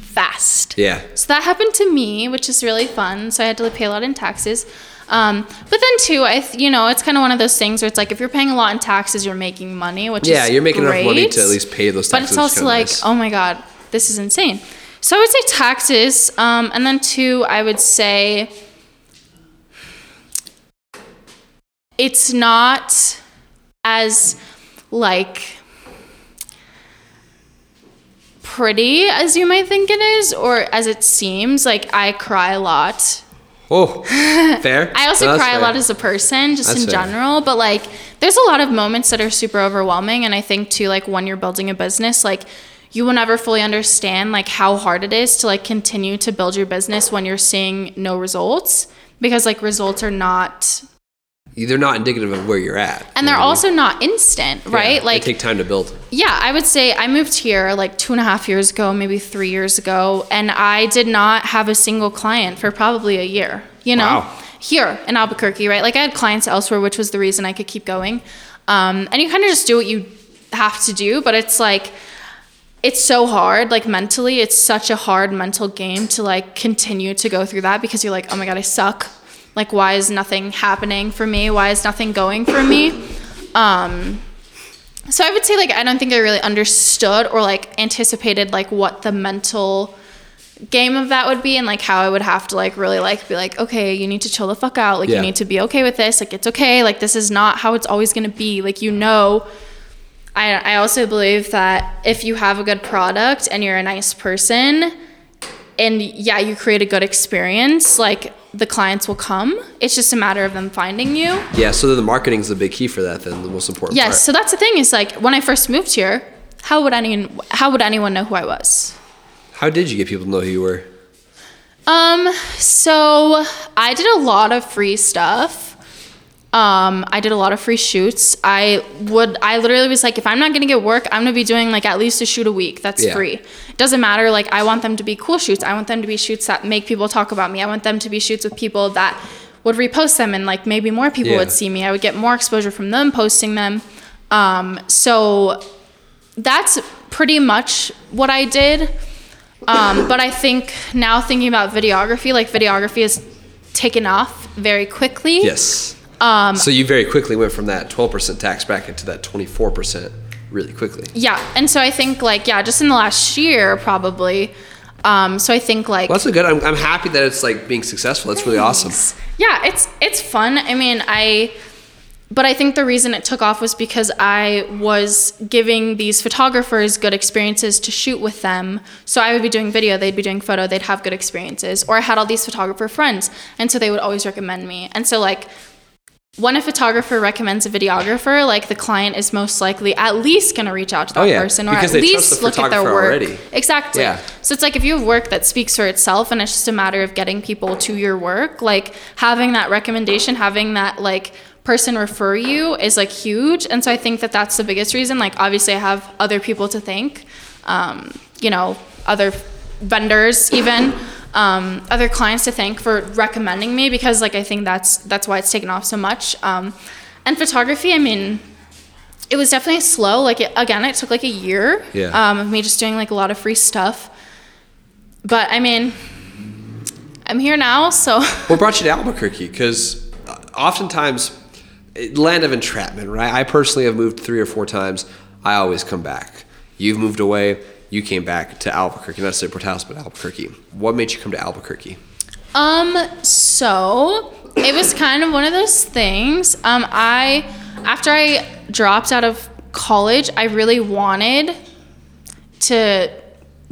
Fast. Yeah. So that happened to me, which is really fun. So I had to pay a lot in taxes. Um, but then too, I th- you know it's kind of one of those things where it's like if you're paying a lot in taxes, you're making money, which Yeah, is you're making enough money to at least pay those taxes. But it's also like, nice. oh my god, this is insane. So I would say taxes, um, and then two, I would say it's not as like pretty as you might think it is or as it seems like i cry a lot Oh, fair. I also No, cry a lot as a person, just That's in fair. general. But like, there's a lot of moments that are super overwhelming, and I think too, like when you're building a business, like you will never fully understand like how hard it is to like continue to build your business when you're seeing no results because like results are not They're not indicative of where you're at. and they're also not instant right Yeah, like they take time to build. yeah, I would say I moved here like two and a half years ago, maybe three years ago, and I did not have a single client for probably a year, you know? Wow. Here in Albuquerque, right? Like I had clients elsewhere, which was the reason I could keep going. Um, and you kind of just do what you have to do, but it's like, it's so hard, like mentally, it's such a hard mental game to like continue to go through that because you're like, oh my God, I suck. Like, why is nothing happening for me? Why is nothing going for me? Um, so I would say like I don't think I really understood or like anticipated like what the mental game of that would be and like how I would have to like really like be like okay you need to chill the fuck out like Yeah. you need to be okay with this like it's okay like this is not how it's always going to be like you know I I also believe that if you have a good product and you're a nice person and yeah you create a good experience like the clients will come it's just a matter of them finding you Yeah, so the marketing is the big key for that. Then the most important Yes, part. so that's the thing is like when I first moved here, how would anyone how would anyone know who I was? How did you get people to know who you were? Um, so I did a lot of free stuff. Um, I did a lot of free shoots. I would I literally was like if I'm not going to get work, I'm going to be doing like at least a shoot a week. That's Yeah. free. It doesn't matter like I want them to be cool shoots. I want them to be shoots that make people talk about me. I want them to be shoots with people that would repost them and like maybe more people Yeah. would see me. I would get more exposure from them posting them. Um, so that's pretty much what I did. Um, but I think now thinking about videography, like videography has taken off very quickly. Yes. Um, so you very quickly went from that 12% tax bracket to that 24% really quickly. yeah, and so I think like yeah, just in the last year probably. Um, so I think like Well, that's a good. I'm, I'm happy that it's like being successful. That's really awesome. yeah, it's it's fun. I mean, I but I think the reason it took off was because I was giving these photographers good experiences to shoot with them. So I would be doing video, they'd be doing photo, they'd have good experiences. Or I had all these photographer friends, and so they would always recommend me. And so like when a photographer recommends a videographer, like the client is most likely at least going to reach out to that Oh, yeah, person or because at least look at their work. already. Exactly. Yeah. So it's like if you have work that speaks for itself and it's just a matter of getting people to your work, like having that recommendation, having that like person refer you is like huge. And so I think that that's the biggest reason. Like obviously I have other people to thank, um, you know, other vendors even. Um, other clients to thank for recommending me because like I think that's that's why it's taken off so much. Um, and photography, I mean, it was definitely slow. Like it, again, it took like a year Yeah. um, of me just doing like a lot of free stuff. But I mean, I'm here now, so What brought you to Albuquerque? Because oftentimes, land of entrapment, right? I personally have moved three or four times. I always come back. You've moved away. You came back to Albuquerque, not to say Portales, but Albuquerque. What made you come to Albuquerque? um, so it was kind of one of those things. Um, I after I dropped out of college, I really wanted to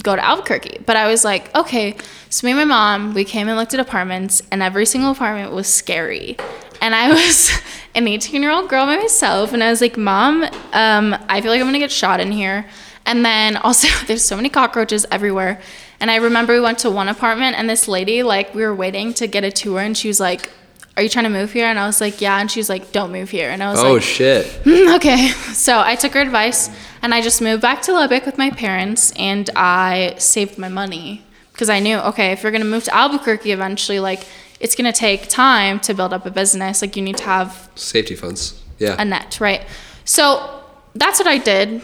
go to Albuquerque. But I was like, okay, so me and my mom, we came and looked at apartments, and every single apartment was scary. and I was an 18 year old girl by myself, and I was like, Mom, um, I feel like I'm gonna get shot in here. And then also, there's so many cockroaches everywhere. And I remember we went to one apartment, and this lady, like, we were waiting to get a tour, and she was like, Are you trying to move here? And I was like, Yeah. And she was like, Don't move here. And I was Oh like, oh shit. "Mm, okay. So I took her advice and I just moved back to Lubbock with my parents and I saved my money because I knew, okay, if you're going to move to Albuquerque eventually, like it's going to take time to build up a business. Like you need to have Safety funds. Yeah. a net, right? So that's what I did.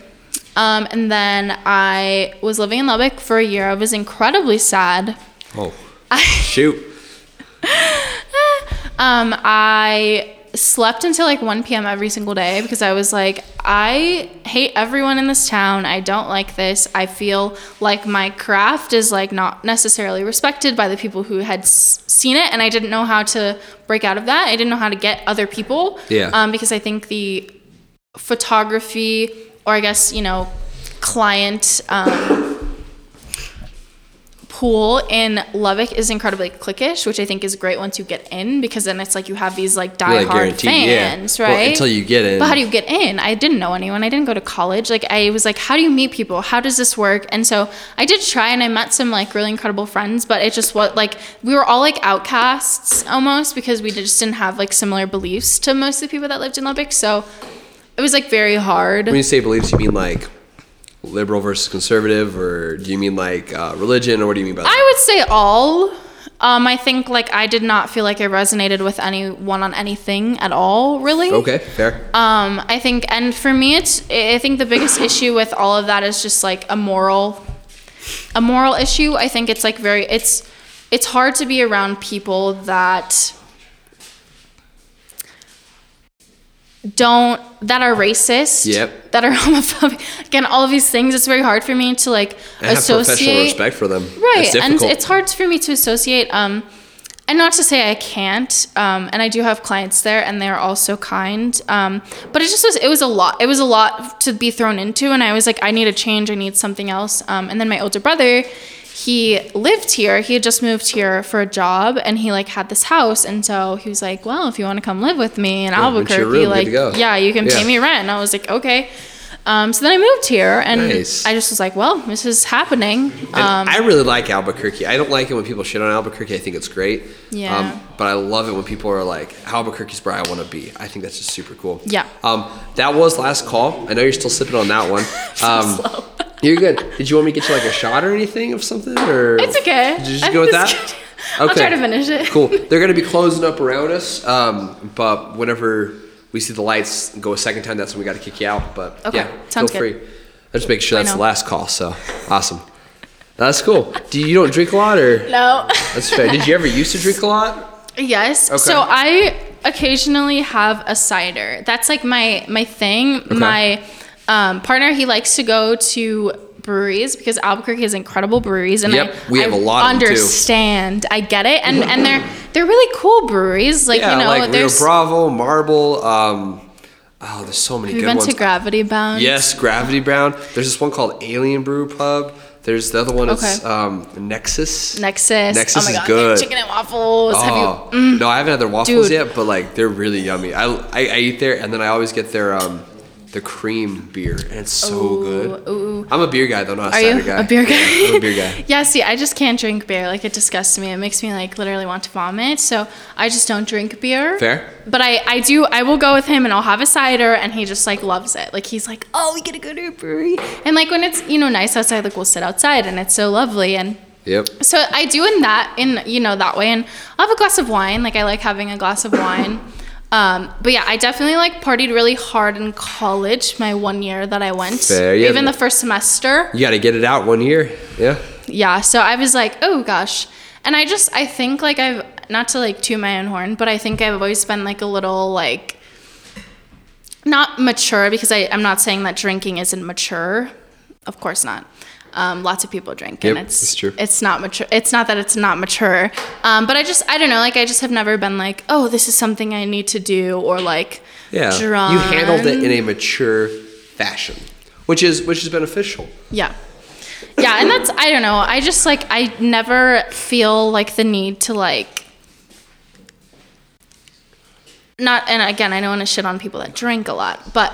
Um, and then I was living in Lubbock for a year. I was incredibly sad. oh. Shoot. Um, I slept until like 1 p.m. every single day because I was like, I hate everyone in this town. I don't like this. I feel like my craft is like not necessarily respected by the people who had s- seen it, and I didn't know how to break out of that. I didn't know how to get other people. Yeah. Um, because I think the photography, or I guess you know, client. Um, pool in Lubbock is incredibly cliquish, which I think is great once you get in because then it's like you have these like diehard yeah. fans, Well, right? until you get in. But how do you get in? I didn't know anyone. I didn't go to college. Like I was like, how do you meet people? How does this work? And so I did try, and I met some like really incredible friends. But it just what like we were all like outcasts almost because we just didn't have like similar beliefs to most of the people that lived in Lubbock. So it was like very hard. When you say beliefs, you mean like liberal versus conservative, or do you mean like uh, religion, or what do you mean by that? I would say all. Um, I think like I did not feel like I resonated with anyone on anything at all, really. okay, fair. Um, I think, and for me, it's. I think the biggest issue with all of that is just like a moral, a moral issue. I think it's like very. It's, it's hard to be around people that don't that are racist. Yep. That are homophobic. Again, all of these things. It's very hard for me to like and have associate professional respect for them. right It's and it's hard for me to associate um and not to say i can't um and i do have clients there and they're also kind um but it just was it was a lot it was a lot to be thrown into and i was like i need a change i need something else um and then my older brother he lived here he had just moved here for a job and he like had this house and so he was like well if you want to come live with me in your albuquerque room, like yeah you can Yeah. pay me rent and i was like okay um, so then I moved here, and Nice. I just was like, "Well, this is happening." Um, I really like Albuquerque. I don't like it when people shit on Albuquerque. I think it's great. Yeah. Um, but I love it when people are like, Albuquerque's where I want to be. I think that's just super cool. Yeah. Um, that was last call. I know you're still sipping on that one. Um, You're good. Did you want me to get you like a shot or anything of something, or It's okay. Did you just go with that? good. I'll try to finish it. Cool. They're gonna be closing up around us, um, but whenever we see the lights go a second time, that's when we got to kick you out. But Okay, yeah, sounds feel good. free. I just make sure that's the last call. So awesome. That's cool. Do you, you don't drink a lot, or No. that's fair? Did you ever used to drink a lot? yes. Okay. So I occasionally have a cider. That's like my my thing. My um, partner he likes to go to breweries because Albuquerque has incredible breweries and Yep, I, we have I a lot of them, too. understand. I get it and and they're they're really cool breweries. Like Yeah, you know, like Rio Bravo, Marble. Um, oh, there's so many we've good been ones. to Gravity Bound. Yes, Gravity Bound. There's this one called Alien Brew Pub. There's the other one. It's um, Nexus. Nexus. Nexus oh my is god, good. chicken and waffles. Have Oh you? mm. no, I haven't had their waffles Dude. yet, but like they're really yummy. I, I I eat there, and then I always get their um the cream beer, and it's so Ooh, good. ooh. I'm a beer guy though, not a Are cider you guy. a beer guy? Yeah, I'm a beer guy. yeah, see, I just can't drink beer. Like it disgusts me. It makes me like literally want to vomit. So I just don't drink beer. Fair. But I, I do I will go with him and I'll have a cider and he just like loves it. Like he's like, Oh, we gotta go to a brewery. And like when it's, you know, nice outside, like we'll sit outside and it's so lovely and Yep. so I do in that in you know that way, and I'll have a glass of wine. Like I like having a glass of wine. Um, but yeah, I definitely like partied really hard in college. My one year that I went, Fair, yeah. even the first semester. You got to get it out one year. Yeah. Yeah, so I was like, oh gosh, and I just I think like I've not to like toot my own horn, but I think I've always been like a little like not mature because I I'm not saying that drinking isn't mature, of course not. Um, lots of people drink, and Yep, it's it's true. It's not mature. It's not that it's not mature, um, but I just I don't know. Like I just have never been like, oh, this is something I need to do, or like, Yeah. Drawn. You handled it in a mature fashion, which is which is beneficial. Yeah. Yeah, and that's I don't know. I just like I never feel like the need to like not and again I don't want to shit on people that drink a lot, but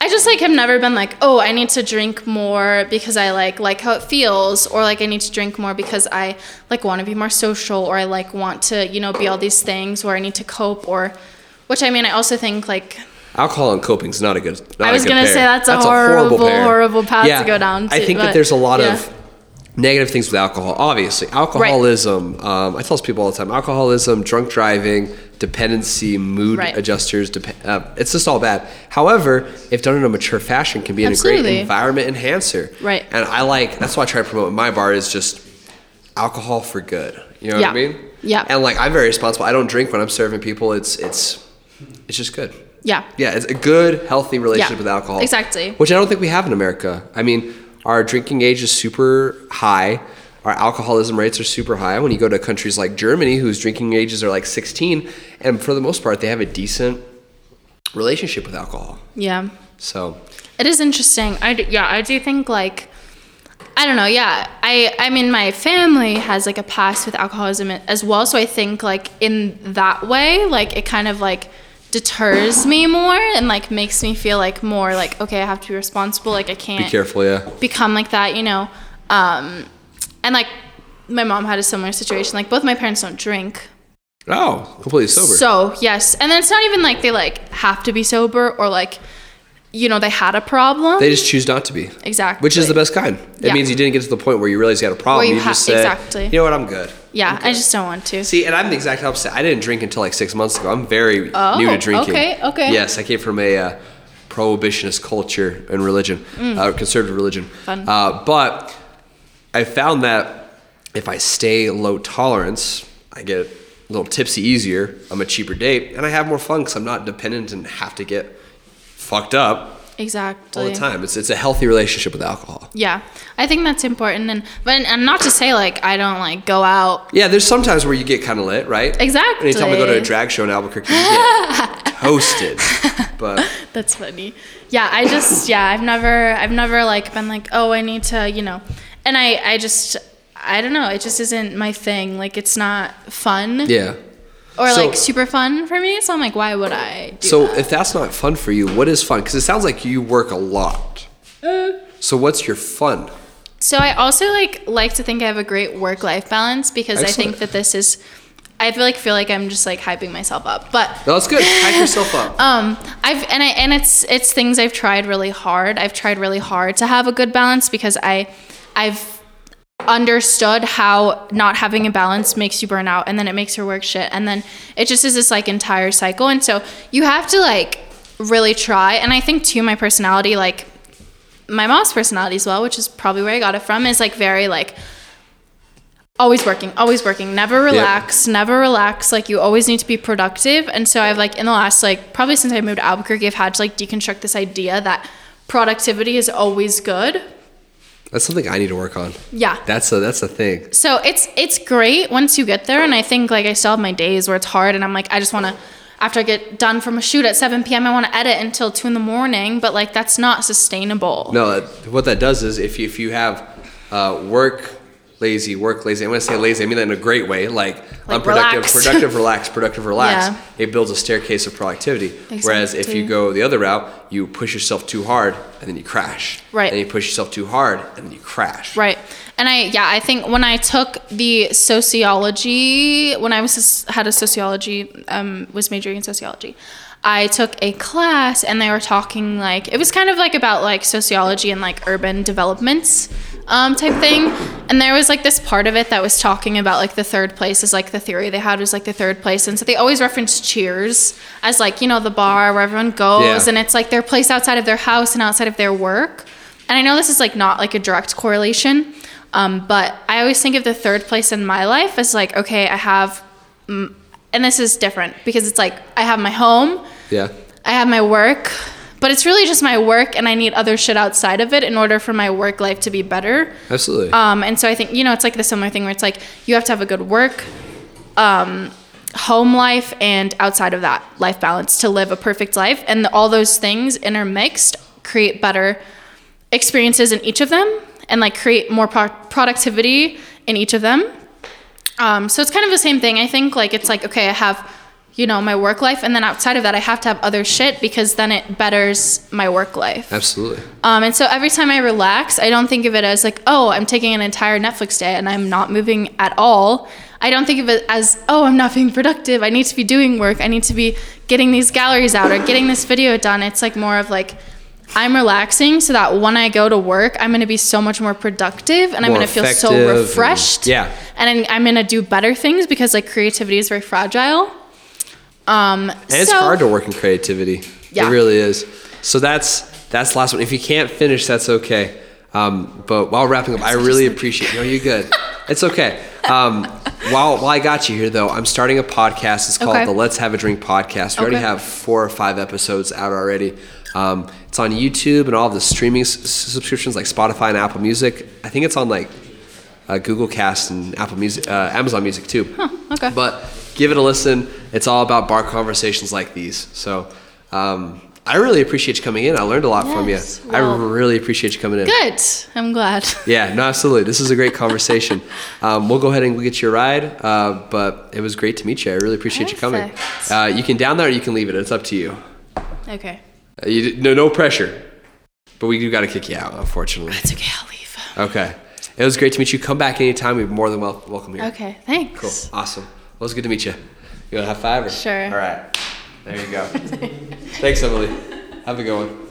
I just like have never been like, oh, I need to drink more because I like like how it feels, or like I need to drink more because I like want to be more social, or I like want to you know be all these things, or I need to cope, or which I mean I also think like Alcohol and coping is not a good. Not I was gonna pair. say that's a horrible, pair. horrible path to go down I think but, that there's a lot yeah. of negative things with alcohol. Obviously, alcoholism. Um, I tell people all the time: alcoholism, drunk driving, dependency, mood Right. adjusters. Dep- uh, it's just all bad. However, if done in a mature fashion, can be a great environment enhancer. Right. And I like that's why I try to promote my bar is just alcohol for good. You know Yeah. what I mean? Yeah. And like I'm very responsible. I don't drink when I'm serving people. It's it's it's just good. yeah Yeah, it's a good, healthy relationship Yeah, with alcohol. exactly. Which I don't think we have in America. I mean, our drinking age is super high. Our alcoholism rates are super high. When you go to countries like Germany, whose drinking ages are like 16, and for the most part, they have a decent relationship with alcohol. yeah. So, It is interesting. I do, yeah, I do think like I don't know. Yeah, I I mean my family has like a past with alcoholism as well, so I think like in that way, like it kind of like deters me more and like makes me feel like more like okay, I have to be responsible. Like I can't be careful, yeah. become like that, you know. Um, and like my mom had a similar situation. Like both my parents don't drink, Oh, completely sober. so yes, and then it's not even like they like have to be sober or like you know they had a problem. they just choose not to be. exactly. Which is the best kind. It Yeah. means you didn't get to the point where you realize you had a problem. Where you you ha- just say, exactly. you know what, I'm good. Yeah, I just don't want to. See, and I'm the exact opposite. I didn't drink until like six months ago. I'm very Oh, new to drinking. okay, okay. Yes, I came from a uh, prohibitionist culture and religion, uh, conservative religion. Mm. Fun. Uh, but I found that if I stay low tolerance, I get a little tipsy easier. I'm a cheaper date, and I have more fun because I'm not dependent and have to get fucked up Exactly. all the time. It's it's a healthy relationship with alcohol. Yeah, I think that's important, and but and not to say like I don't like go out. Yeah, there's sometimes where you get kind of lit, right? Exactly. Anytime we go to a drag show in Albuquerque, you get toasted. But That's funny. Yeah, I just yeah I've never I've never like been like oh I need to you know, and I I just I don't know it just isn't my thing like it's not fun yeah. Or So- like super fun for me so I'm like why would I do So that? if that's not fun for you, what is fun? Because it sounds like you work a lot. Uh. So what's your fun? So I also like like to think I have a great work life balance because I think that this is I feel like feel like I'm just like hyping myself up. But No, that's good. Hype yourself up. um I've and I and it's it's things I've tried really hard. I've tried really hard to have a good balance because I I've understood how not having a balance makes you burn out and then it makes your work shit and then it just is this like entire cycle and so you have to like really try and I think too my personality like my mom's personality as well, which is probably where I got it from, is like very like always working, always working, never relax, never relax. Like you always need to be productive. And so I've like in the last like probably since I moved to Albuquerque, I've had to like deconstruct this idea that productivity is always good. That's something I need to work on. Yeah. That's a that's a thing. So it's it's great once you get there, and I think like I still have my days where it's hard, and I'm like I just want to. After I get done from a shoot at 7 p.m., I want to edit until 2 in the morning, but like that's not sustainable. No, what that does is if you, if you have uh, work lazy, work lazy. I'm gonna say lazy. I mean that in a great way, like, Like unproductive, relax. productive, relax, productive, relax. Yeah. It builds a staircase of productivity. Whereas if you go the other route, you push yourself too hard and then you crash. Right. And you push yourself too hard and then you crash. Right. And I yeah, I think when I took the sociology when I was had a sociology um was majoring in sociology. I took a class and they were talking like it was kind of like about like sociology and like urban developments um, type thing. And there was like this part of it that was talking about like the third place is like the theory they had was like the third place. And so they always reference Cheers as like, you know, the bar where everyone goes Yeah. and it's like their place outside of their house and outside of their work. And I know this is like not like a direct correlation, um, but I always think of the third place in my life as like, okay, I have, and this is different because it's like I have my home, Yeah. I have my work, but it's really just my work, and I need other shit outside of it in order for my work life to be better. Absolutely. Um, and so I think you know it's like the similar thing where it's like you have to have a good work, um, home life, and outside of that life balance to live a perfect life, and all those things intermixed create better experiences in each of them, and like create more pro- productivity in each of them. Um, so it's kind of the same thing. I think like it's like okay, I have you know, my work life. And then outside of that, I have to have other shit because then it betters my work life. Absolutely. Um, and so every time I relax, I don't think of it as like, oh, I'm taking an entire Netflix day and I'm not moving at all. I don't think of it as, oh, I'm not being productive. I need to be doing work. I need to be getting these galleries out or getting this video done. It's like more of like, I'm relaxing so that when I go to work, I'm going to be so much more productive and I'm going to feel so effective and- refreshed. yeah. And I'm going to do better things because like creativity is very fragile. Um, And it's so- hard to work in creativity. Yeah. It really is. So that's that's the last one. If you can't finish, that's okay. Um, but while wrapping up, I really appreciate. No, you're good. It's okay. Um, while while I got you here, though, I'm starting a podcast. It's called Okay. the Let's Have a Drink podcast. We already have four or five episodes out already. Um, it's on YouTube and all of the streaming s- subscriptions like Spotify and Apple Music. I think it's on like uh, Google Cast and Apple Music, uh, Amazon Music too. okay. But give it a listen. It's all about bar conversations like these. So um, I really appreciate you coming in. I learned a lot from you. Yes, I really appreciate you coming in. Good. I'm glad. Yeah, no, absolutely. This is a great conversation. um, we'll go ahead and get you a ride. Uh, but it was great to meet you. I really appreciate you coming. Uh, you can down there or you can leave it. It's up to you. Okay. Uh, you no, no pressure. But we do got to kick you out, unfortunately. That's okay. I'll leave. Okay. It was great to meet you. Come back anytime. We're more than wel- welcome here. Okay. Thanks. Cool. Awesome. Well, it was good to meet you. You want to have five? Or? Sure. All right. There you go. Thanks, Emily. Have a good one.